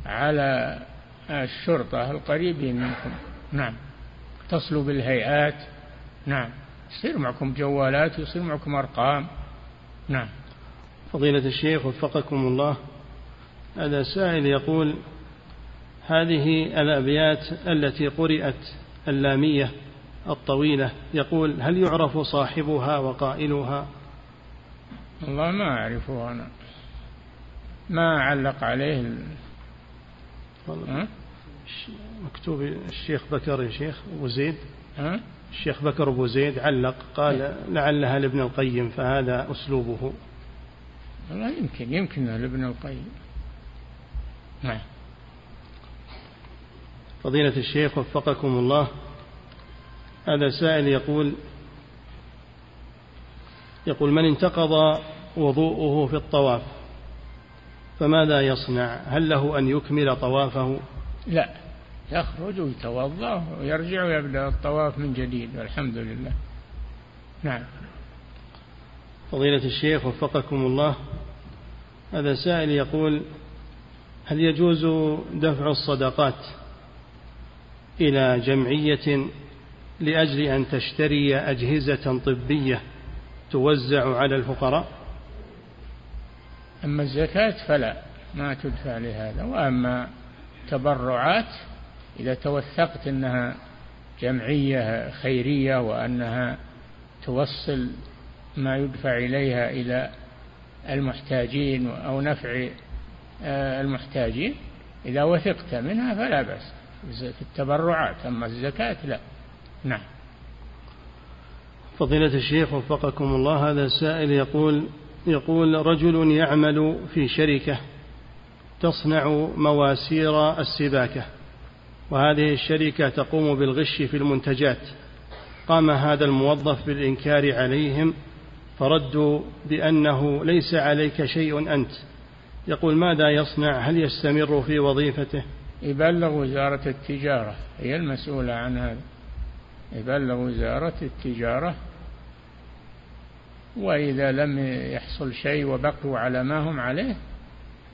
على الشرطة القريبين منكم. نعم اتصلوا بالهيئات. نعم. يصير معكم جوالات يصير معكم أرقام. نعم. فضيلة الشيخ وفقكم الله هذا سائل يقول هذه الأبيات التي قرأت اللامية الطويلة يقول هل يعرف صاحبها وقائلها؟ والله ما أعرفه أنا. ما علق عليه ال... مكتوب الشيخ بكر يا شيخ أبو زيد. ها؟ الشيخ بكر أبو زيد علق قال لعلها لابن القيم فهذا أسلوبه. والله يمكن يمكن لابن القيم. نعم. فضيلة الشيخ وفقكم الله. هذا سائل يقول يقول من انتقض وضوءه في الطواف فماذا يصنع؟ هل له أن يكمل طوافه؟ لا. يخرج ويتوضأ ويرجع ويبدأ الطواف من جديد والحمد لله. نعم. فضيلة الشيخ وفقكم الله. هذا سائل يقول هل يجوز دفع الصدقات إلى جمعية لأجل أن تشتري أجهزة طبية توزع على الفقراء؟ أما الزكاة فلا ما تدفع لهذا. وأما تبرعات إذا توثقت أنها جمعية خيرية وأنها توصل ما يدفع إليها إلى المحتاجين أو نفع آه، المحتاجين إذا وثقت منها فلا بأس. في التبرعات أما الزكاة لا. نعم. فضيلة الشيخ وفقكم الله هذا سائل يقول يقول رجل يعمل في شركة تصنع مواسير السباكة. وهذه الشركة تقوم بالغش في المنتجات. قام هذا الموظف بالإنكار عليهم فردوا بأنه ليس عليك شيء أنت. يقول ماذا يصنع؟ هل يستمر في وظيفته؟ يبلغ وزارة التجارة. هي المسؤولة عن هذا. يبلغ وزارة التجارة وإذا لم يحصل شيء وبقوا على ما هم عليه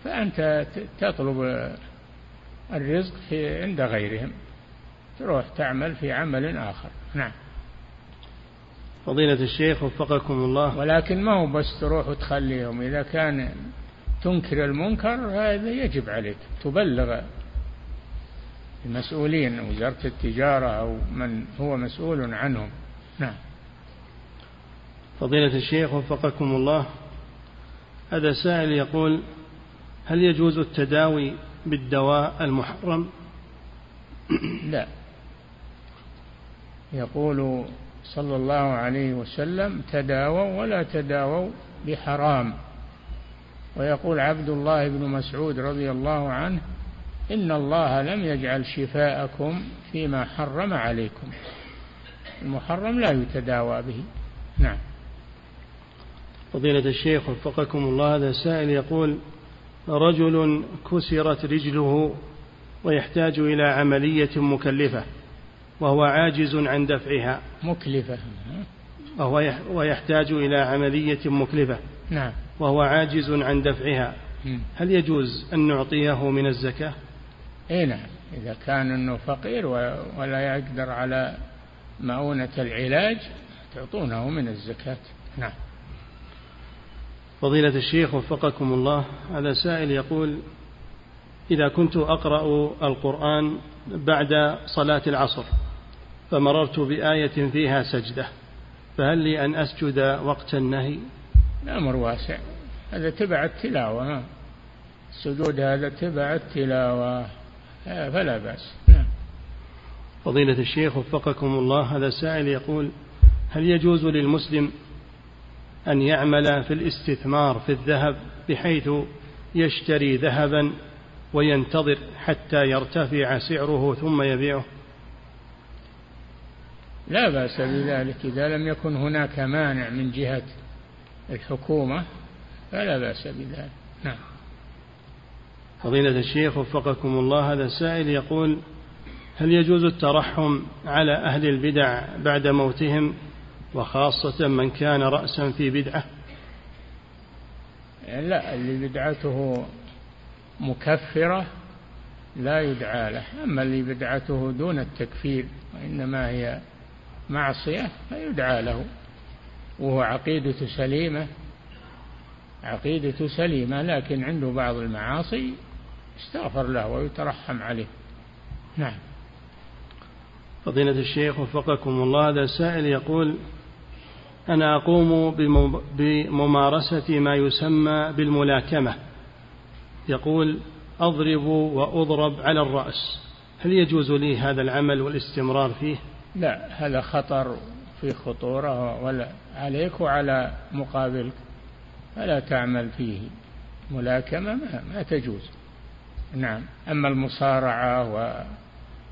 فأنت تطلب الرزق في عند غيرهم. تروح تعمل في عمل آخر. نعم. فضيلة الشيخ وفقكم الله. ولكن ما هو بس تروح وتخليهم. إذا كان تنكر المنكر هذا يجب عليك. تبلغ المسؤولين وزارة التجارة أو من هو مسؤول عنهم. نعم. فضيلة الشيخ وفقكم الله. هذا سائل يقول هل يجوز التداوي بالدواء المحرم؟ لا. يقول صلى الله عليه وسلم تداووا ولا تداووا بحرام. ويقول عبد الله بن مسعود رضي الله عنه إن الله لم يجعل شفاءكم فيما حرم عليكم. المحرم لا يتداوى به. نعم. فضيلة الشيخ وفقكم الله هذا سائل يقول رجل كسرت رجله ويحتاج إلى عملية مكلفة وهو عاجز عن دفعها. مكلفة. وهو ويحتاج إلى عملية مكلفة. نعم. وهو عاجز عن دفعها. هل يجوز أن نعطيه من الزكاة؟ اي نعم. إذا كان أنه فقير ولا يقدر على مؤونة العلاج تعطونه من الزكاة. نعم. فضيلة الشيخ وفقكم الله هذا سائل يقول إذا كنت أقرأ القرآن بعد صلاة العصر فمررت بآية فيها سجدة فهل لي أن أسجد وقت النهي؟ الأمر واسع. هذا تبع التلاوة السجود هذا تبع التلاوة فلا بأس. نعم. فضيلة الشيخ وفقكم الله هذا سائل يقول هل يجوز للمسلم أن يعمل في الاستثمار في الذهب بحيث يشتري ذهبا وينتظر حتى يرتفع سعره ثم يبيعه. لا بأس بذلك. إذا لم يكن هناك مانع من جهة الحكومة فلا بأس بذلك. نعم. فضيلة الشيخ وفقكم الله هذا السائل يقول هل يجوز الترحم على أهل البدع بعد موتهم؟ وخاصة من كان رأسا في بدعة. لا اللي بدعته مكفرة لا يدعى له. أما اللي بدعته دون التكفير وإنما هي معصية فيدعى له. وهو عقيدة سليمة عقيدة سليمة لكن عنده بعض المعاصي استغفر له ويترحم عليه. نعم. فضيلة الشيخ وفقكم الله هذا سائل يقول أنا أقوم بممارسة ما يسمى بالملاكمة. يقول أضرب وأضرب على الرأس. هل يجوز لي هذا العمل والاستمرار فيه؟ لا هذا خطر في خطورة ولا عليك وعلى مقابلك. فلا تعمل فيه. ملاكمة ما, ما تجوز. نعم. أما المصارعة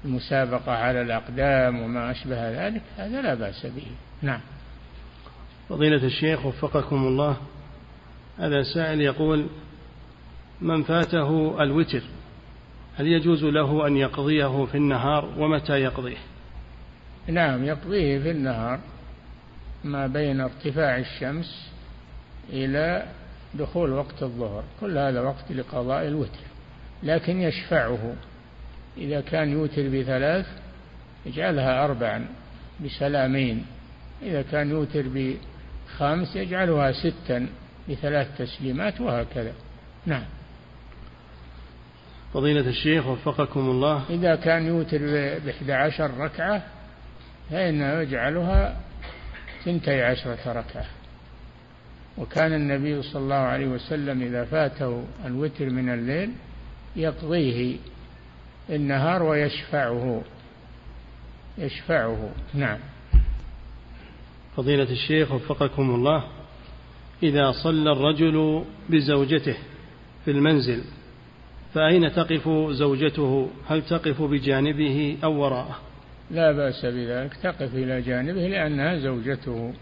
والمسابقة على الأقدام وما أشبه ذلك هذا لا بأس به. نعم. فضيلة الشيخ وفقكم الله هذا سائل يقول من فاته الوتر هل يجوز له أن يقضيه في النهار ومتى يقضيه؟ نعم يقضيه في النهار ما بين ارتفاع الشمس إلى دخول وقت الظهر كل هذا وقت لقضاء الوتر لكن يشفعه. إذا كان يوتر بثلاث يجعلها أربعا بسلامين إذا كان يوتر بخمس يجعلها ستا بثلاث تسليمات وهكذا. نعم. فضيلة الشيخ وفقكم الله. إذا كان يوتر بإحدى عشر ركعة فإنه يجعلها ثنتي عشرة ركعة. وكان النبي صلى الله عليه وسلم إذا فاته الوتر من الليل يقضيه النهار ويشفعه. يشفعه. نعم. فضيلة الشيخ وفقكم الله إذا صلى الرجل بزوجته في المنزل فأين تقف زوجته؟ هل تقف بجانبه أو وراءه؟ لا بأس بذلك تقف إلى جانبه لأنها زوجته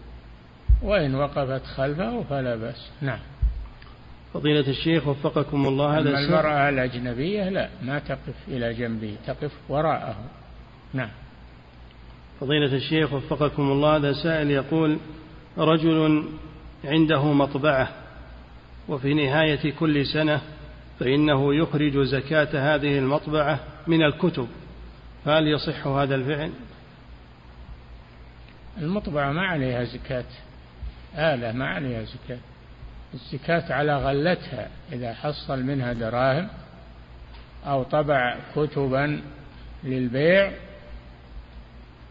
وإن وقفت خلفه فلا بأس. نعم. فضيلة الشيخ وفقكم الله هذا المرأة الأجنبية لا ما تقف إلى جنبه تقف وراءه. نعم. فضيلة الشيخ وفقكم الله هذا سائل يقول رجل عنده مطبعة وفي نهاية كل سنة فإنه يخرج زكاة هذه المطبعة من الكتب فهل يصح هذا الفعل؟ المطبعة ما عليها زكاة آلة ما عليها زكاة الزكاة على غلتها إذا حصل منها دراهم أو طبع كتبا للبيع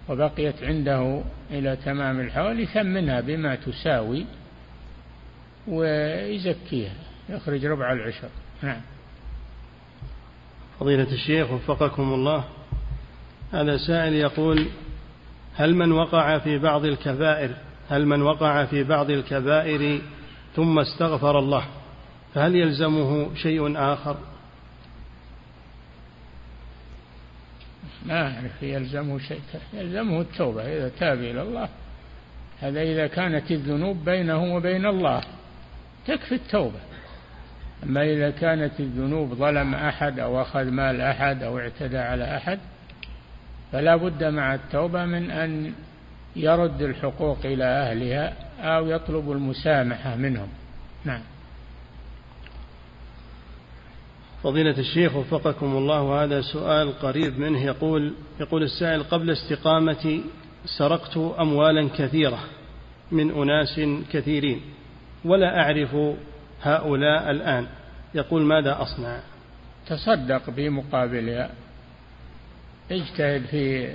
وبقيت عنده إلى تمام الحول يثمنها بما تساوي ويزكيها يخرج ربع العشر. نعم. فضيلة الشيخ وفقكم الله هذا سائل يقول هل من وقع في بعض الكبائر هل من وقع في بعض الكبائر ثم استغفر الله فهل يلزمه شيء آخر؟ ما أعرف يلزمه شيء. يلزمه التوبة. إذا تاب إلى الله هذا إذا كانت الذنوب بينه وبين الله تكفي التوبة. أما إذا كانت الذنوب ظلم أحد أو أخذ مال أحد أو اعتدى على أحد فلا بد مع التوبة من أن يرد الحقوق إلى أهلها أو يطلب المسامحة منهم. نعم. فضيلة الشيخ وفقكم الله هذا سؤال قريب منه. يقول يقول السائل قبل استقامتي سرقت أموالا كثيرة من أناس كثيرين ولا أعرف هؤلاء الآن. يقول ماذا أصنع؟ تصدق بمقابلها اجتهد في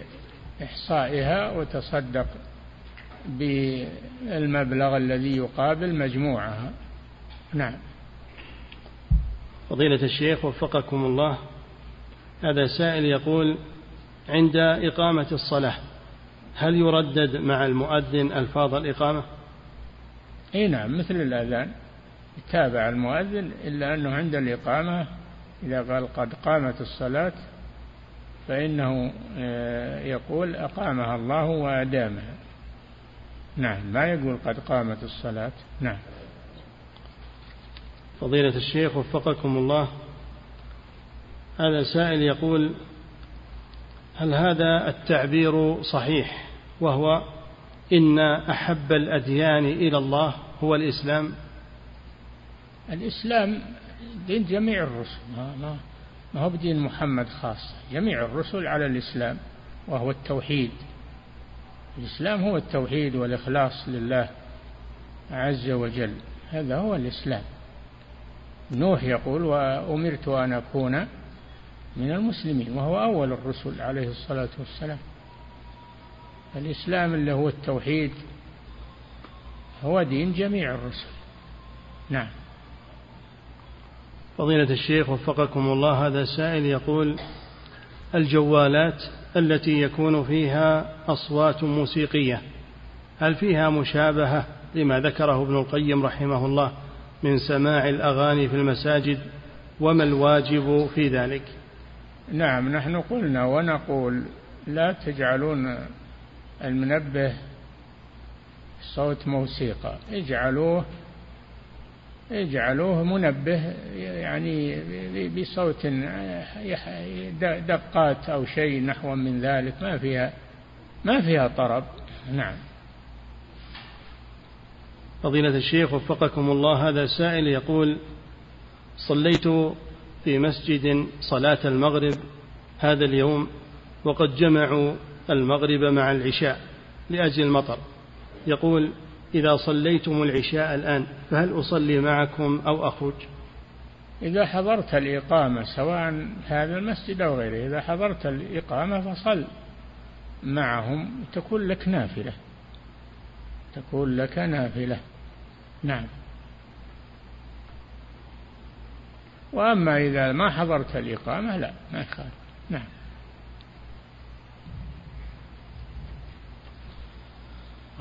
إحصائها وتصدق بالمبلغ الذي يقابل مجموعها. نعم. فضيلة الشيخ وفقكم الله هذا سائل يقول عند إقامة الصلاة هل يردد مع المؤذن ألفاظ الإقامة؟ إي نعم مثل الأذان. يتابع المؤذن إلا أنه عند الإقامة إذا قال قد قامت الصلاة فإنه آه، يقول أقامها الله وأدامها. نعم ما يقول قد قامت الصلاة. نعم. فضيلة الشيخ وفقكم الله. هذا سائل يقول هل هذا التعبير صحيح؟ وهو إن أحب الأديان إلى الله هو الإسلام. الإسلام دين جميع الرسل ما, ما هو بدين محمد خاصة جميع الرسل على الإسلام وهو التوحيد. الإسلام هو التوحيد والإخلاص لله عز وجل هذا هو الإسلام. نوح يقول وأمرت أن أكون من المسلمين وهو أول الرسل عليه الصلاة والسلام. الإسلام اللي هو التوحيد هو دين جميع الرسل. نعم. فضيلة الشيخ وفقكم الله هذا سائل يقول الجوالات التي يكون فيها أصوات موسيقية هل فيها مشابهة لما ذكره ابن القيم رحمه الله؟ من سماع الأغاني في المساجد وما الواجب في ذلك؟ نعم نحن قلنا ونقول لا تجعلون المنبه صوت موسيقى اجعلوه اجعلوه منبه يعني بصوت دقات أو شيء نحو من ذلك ما فيها ما فيها طرب. نعم. فضيلة الشيخ وفقكم الله هذا سائل يقول صليت في مسجد صلاة المغرب هذا اليوم وقد جمعوا المغرب مع العشاء لأجل المطر. يقول إذا صليتم العشاء الآن فهل أصلي معكم أو أخرج؟ إذا حضرت الإقامة سواء هذا المسجد أو غيره إذا حضرت الإقامة فصل معهم تكون لك نافلة. تكون لك نافلة. نعم. وأما إذا ما حضرت الإقامة لا ما يخالف. نعم.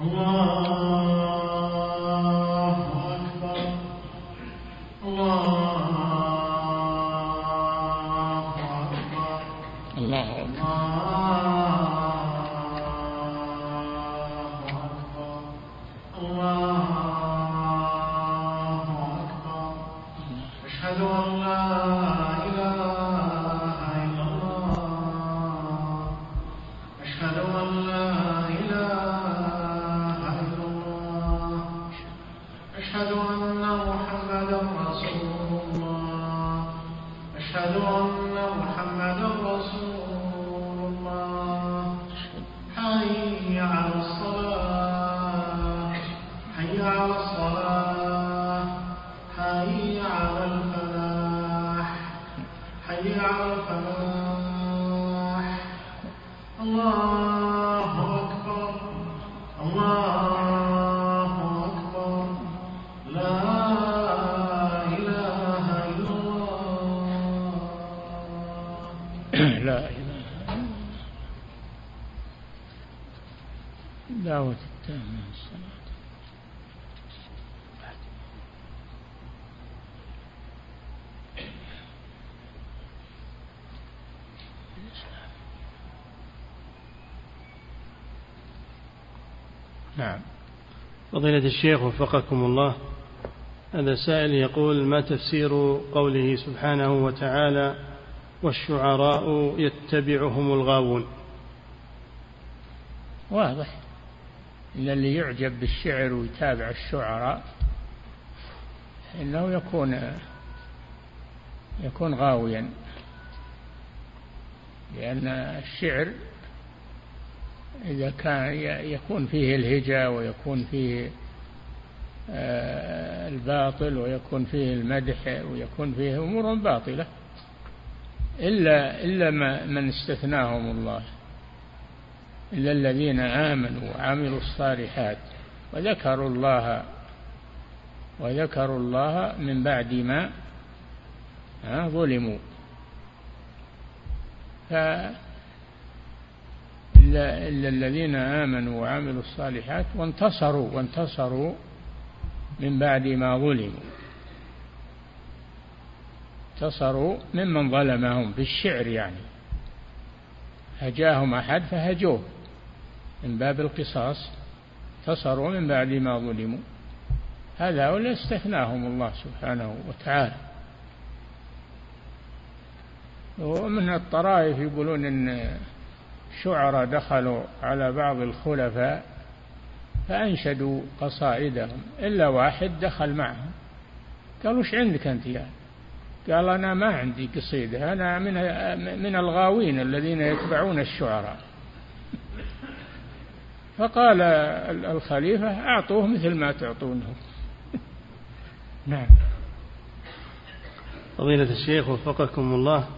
الله أكبر. الله دعوة التامة الصلاة نعم. فضيلة الشيخ وفقكم الله هذا سائل يقول ما تفسير قوله سبحانه وتعالى والشعراء يتبعهم الغاوون واضح. إن اللي يعجب بالشعر ويتابع الشعراء إنه يكون يكون غاويا. لأن الشعر إذا كان يكون فيه الهجا ويكون فيه آه، الباطل ويكون فيه المدح ويكون فيه أمور باطلة. إلا إلا ما من استثناهم الله. إلا الذين آمنوا وعملوا الصالحات وذكروا الله وذكروا الله من بعد ما ظلموا. إلا الذين آمنوا وعملوا الصالحات وانتصروا وانتصروا من بعد ما ظلموا. انتصروا ممن ظلمهم بالشعر يعني. هجاهم أحد فهجوه. من باب القصاص انتصروا من بعد ما ظلموا. هذا استثناهم الله سبحانه وتعالى. ومن الطرائف يقولون إن شعراء دخلوا على بعض الخلفاء فأنشدوا قصائدهم إلا واحد دخل معهم. قالوا وش عندك أنت يعني قال أنا ما عندي قصيدة أنا من من الغاوين الذين يتبعون الشعراء. فقال الخليفة أعطوه مثل ما تعطونه. نعم. فضيلة الشيخ وفقكم الله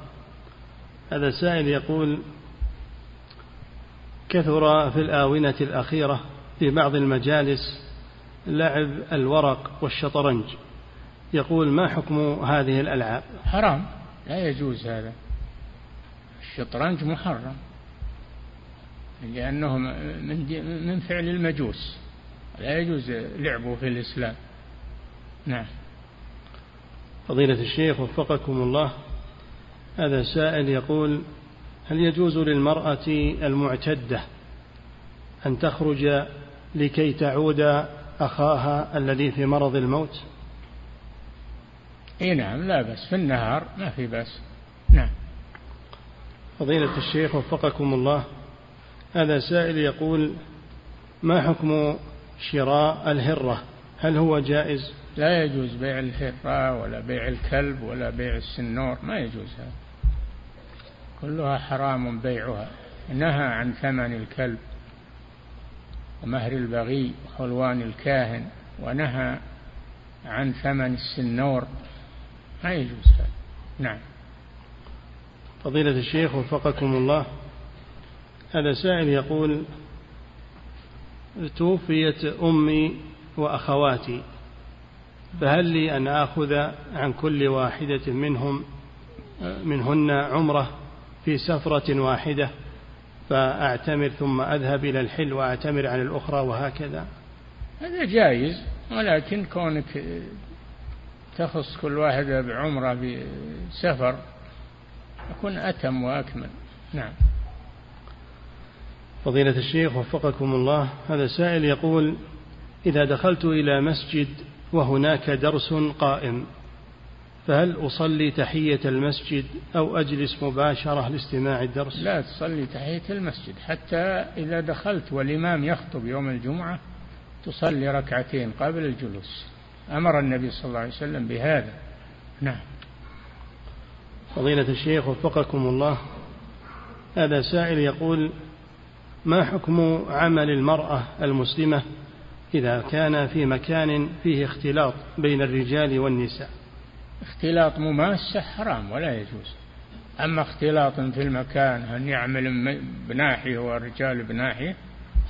هذا سائل يقول كثر في الآونة الأخيرة في بعض المجالس لعب الورق والشطرنج. يقول ما حكم هذه الألعاب؟ حرام. لا يجوز هذا. الشطرنج محرم. لأنه من من فعل المجوس. لا يجوز لعبه في الإسلام. نعم. فضيلة الشيخ وفقكم الله. هذا سائل يقول هل يجوز للمرأة المعتدة أن تخرج لكي تعود أخاها الذي في مرض الموت؟ إي نعم لا بس في النهار ما في بس نعم. فضيلة الشيخ وفقكم الله. هذا سائل يقول ما حكم شراء الهرة؟ هل هو جائز؟ لا يجوز بيع الهرة ولا بيع الكلب ولا بيع السنور ما يجوز هذا. كلها حرام بيعها. نهى عن ثمن الكلب ومهر البغي وحلوان الكاهن ونهى عن ثمن السنور ما يجوز هذا. نعم. فضيلة الشيخ وفقكم الله. هذا سائل يقول توفيت أمي وأخواتي فهل لي أن آخذ عن كل واحدة منهم منهن عمرة في سفرة واحدة فأعتمر ثم أذهب إلى الحل وأعتمر عن الأخرى وهكذا؟ هذا جائز ولكن كونك تخص كل واحدة بعمرة بسفر يكون أتم وأكمل. نعم. فضيلة الشيخ وفقكم الله هذا سائل يقول إذا دخلت إلى مسجد وهناك درس قائم فهل أصلي تحية المسجد أو أجلس مباشرة لاستماع الدرس؟ لا تصلي تحية المسجد حتى إذا دخلت والإمام يخطب يوم الجمعة تصلي ركعتين قبل الجلوس. أمر النبي صلى الله عليه وسلم بهذا. نعم. فضيلة الشيخ وفقكم الله هذا سائل يقول ما حكم عمل المرأة المسلمة إذا كان في مكان فيه اختلاط بين الرجال والنساء؟ اختلاط مماسة حرام ولا يجوز. أما اختلاط في المكان أن يعمل بناحية والرجال بناحية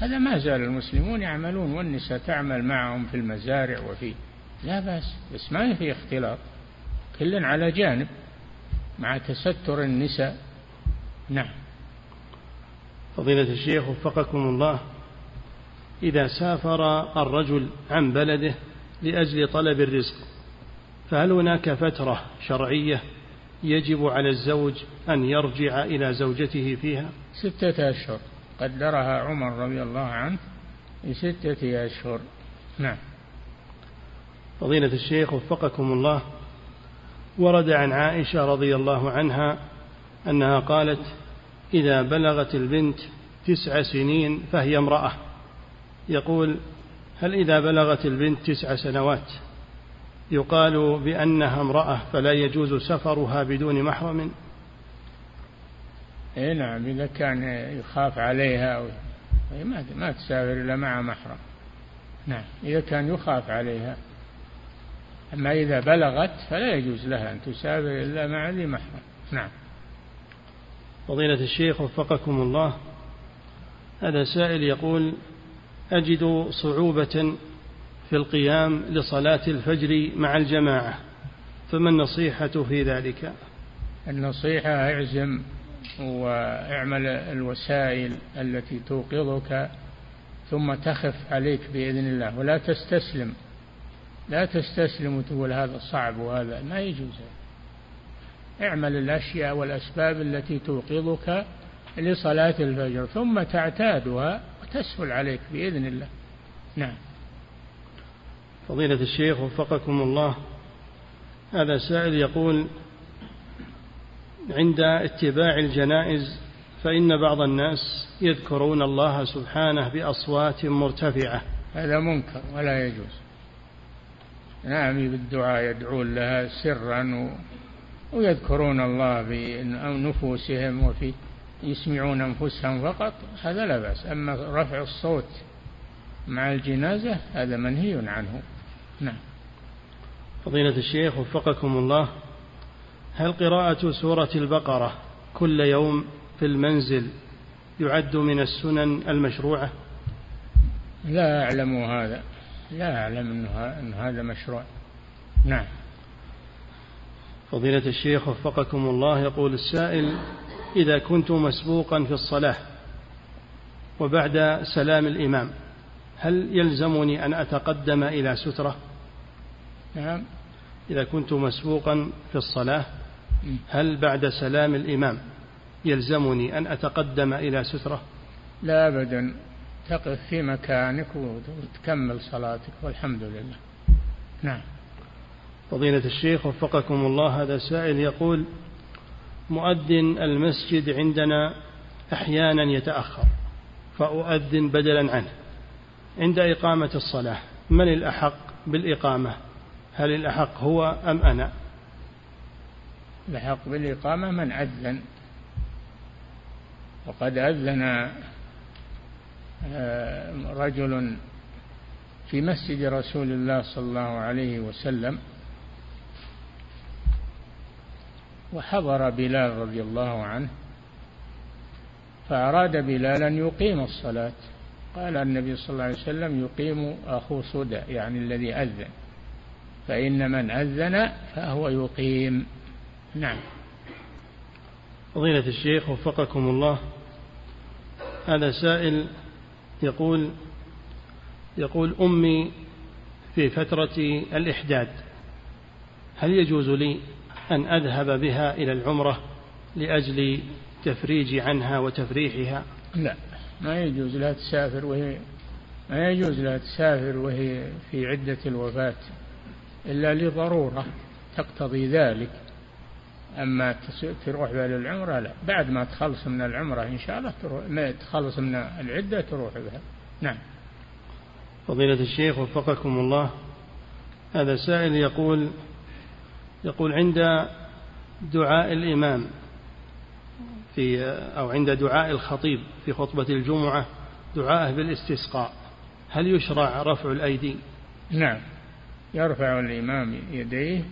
هذا ما زال المسلمون يعملون والنساء تعمل معهم في المزارع وفي لا بأس بس ما في اختلاط. كل على جانب مع تستر النساء. نعم. فضيلة الشيخ وفقكم الله إذا سافر الرجل عن بلده لأجل طلب الرزق فهل هناك فترة شرعية يجب على الزوج أن يرجع إلى زوجته فيها؟ ستة أشهر. قدرها عمر رضي الله عنه لستة أشهر. نعم. فضيلة الشيخ وفقكم الله ورد عن عائشة رضي الله عنها أنها قالت إذا بلغت البنت تسع سنين فهي امرأة. يقول هل إذا بلغت البنت تسع سنوات؟ يقال بأنها امرأة فلا يجوز سفرها بدون محرم. اي نعم إذا كان يخاف عليها ما ما تسافر إلا مع محرم. نعم إذا كان يخاف عليها. أما إذا بلغت فلا يجوز لها أن تسافر إلا مع ذي محرم. نعم. فضيلة الشيخ وفقكم الله. هذا سائل يقول أجد صعوبة في القيام لصلاة الفجر مع الجماعة فما النصيحة في ذلك؟ النصيحة اعزم واعمل الوسائل التي توقظك ثم تخف عليك بإذن الله ولا تستسلم. لا تستسلم وتقول هذا صعب وهذا ما يجوز. اعمل الأشياء والأسباب التي توقظك لصلاة الفجر ثم تعتادها وتسهل عليك بإذن الله. نعم. فضيلة الشيخ وفقكم الله هذا سائل يقول عند اتباع الجنائز فإن بعض الناس يذكرون الله سبحانه بأصوات مرتفعة. هذا منكر ولا يجوز. نعم بالدعاء يدعون لها سرا ويذكرون الله بنفوسهم وفي يسمعون أنفسهم فقط هذا لا بأس. أما رفع الصوت مع الجنازة هذا منهي عنه. نعم. فضيلة الشيخ وفقكم الله هل قراءة سورة البقرة كل يوم في المنزل يعد من السنن المشروعة؟ لا أعلم هذا. لا أعلم أن هذا مشروع. نعم. فضيلة الشيخ وفقكم الله يقول السائل إذا كنت مسبوقا في الصلاة وبعد سلام الإمام هل يلزمني أن أتقدم إلى سترة؟ نعم. إذا كنت مسبوقا في الصلاة هل بعد سلام الإمام يلزمني أن أتقدم إلى سترة؟ لا أبدا. تقف في مكانك وتكمل صلاتك والحمد لله. نعم. فضيلة الشيخ وفقكم الله هذا سائل يقول مؤذن المسجد عندنا أحيانا يتأخر فأؤذن بدلا عنه. عند إقامة الصلاة من الأحق بالإقامة؟ هل الأحق هو أم أنا؟ الأحق بالإقامة من أذن. وقد أذن آه، رجل في مسجد رسول الله صلى الله عليه وسلم وحضر بلال رضي الله عنه فأراد بلال أن يقيم الصلاة. قال النبي صلى الله عليه وسلم يقيم أخو صدى يعني الذي أذن فإن من أذن فهو يقيم. نعم. فضيلة الشيخ وفقكم الله هذا سائل يقول يقول أمي في فترة الإحداد هل يجوز لي أن أذهب بها إلى العمرة لأجل تفريج عنها وتفريحها. لا ما يجوز لها تسافر وهي ما يجوز لها تسافر وهي في عدة الوفاة إلا لضرورة تقتضي ذلك. أما تروح بها للعمرة لا بعد ما تخلص من العمرة إن شاء الله تروح ما تخلص من العدة تروح بها. نعم. فضيلة الشيخ وفقكم الله هذا سائل يقول يقول عند دعاء الإمام في أو عند دعاء الخطيب في خطبة الجمعة دعاءه بالاستسقاء. هل يشرع رفع الأيدي؟ نعم. يرفع الإمام يديه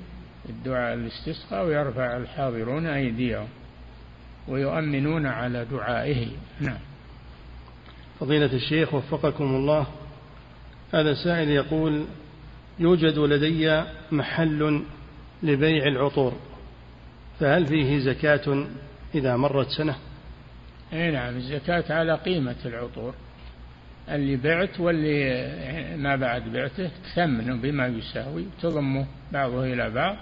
الدعاء الاستسقاء ويرفع الحاضرون أيديهم ويؤمنون على دعائه. نعم. فضيلة الشيخ وفقكم الله هذا سائل يقول يوجد لدي محل لبيع العطور فهل فيه زكاة إذا مرت سنة؟ أي نعم الزكاة على قيمة العطور اللي بعت واللي ما بعد بعته تثمنه بما يساوي تضمه بعضه إلى بعض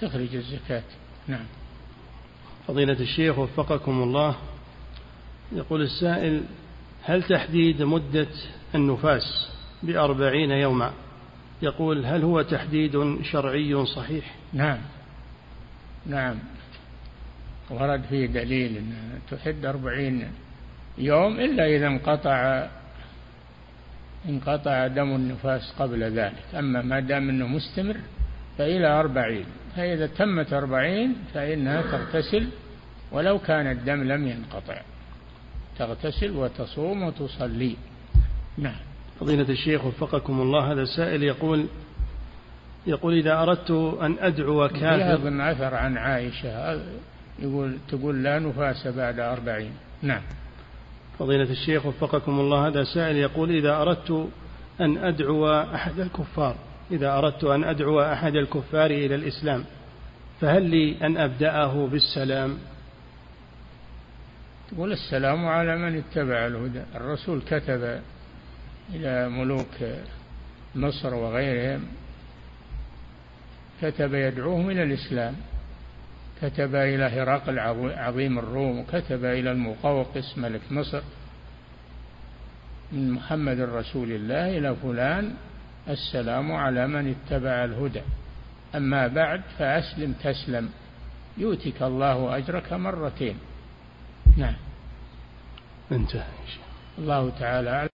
تخرج الزكاة. نعم. فضيلة الشيخ وفقكم الله يقول السائل هل تحديد مدة النفاس بأربعين يوما؟ يقول هل هو تحديد شرعي صحيح؟ نعم. نعم. ورد فيه دليل أن تحد أربعين يوم إلا إذا انقطع انقطع دم النفاس قبل ذلك. أما ما دام أنه مستمر فإلى أربعين. فإذا تمت أربعين فإنها تغتسل ولو كان الدم لم ينقطع. تغتسل وتصوم وتصلي. نعم. فضيلة الشيخ وفقكم الله هذا سائل يقول يقول إذا أردت أن أدعو كافر أظن أثر عن عائشة يقول تقول لا نفاس بعد أربعين. نعم. فضيلة الشيخ وفقكم الله هذا سائل يقول إذا أردت أن أدعو أحد الكفار إذا أردت أن أدعو أحد الكفار إلى الإسلام فهل لي أن أبدأه بالسلام؟ تقول السلام على من اتبع الهدى الرسول كتب إلى ملوك مصر وغيرهم كتب يدعوهم إلى الإسلام كتب إلى هرقل عظيم الروم وكتب إلى المقوقس ملك مصر من محمد رسول الله إلى فلان السلام على من اتبع الهدى. أما بعد فأسلم تسلم. يؤتك الله أجرك مرتين. نعم. انتهى الله. تعالى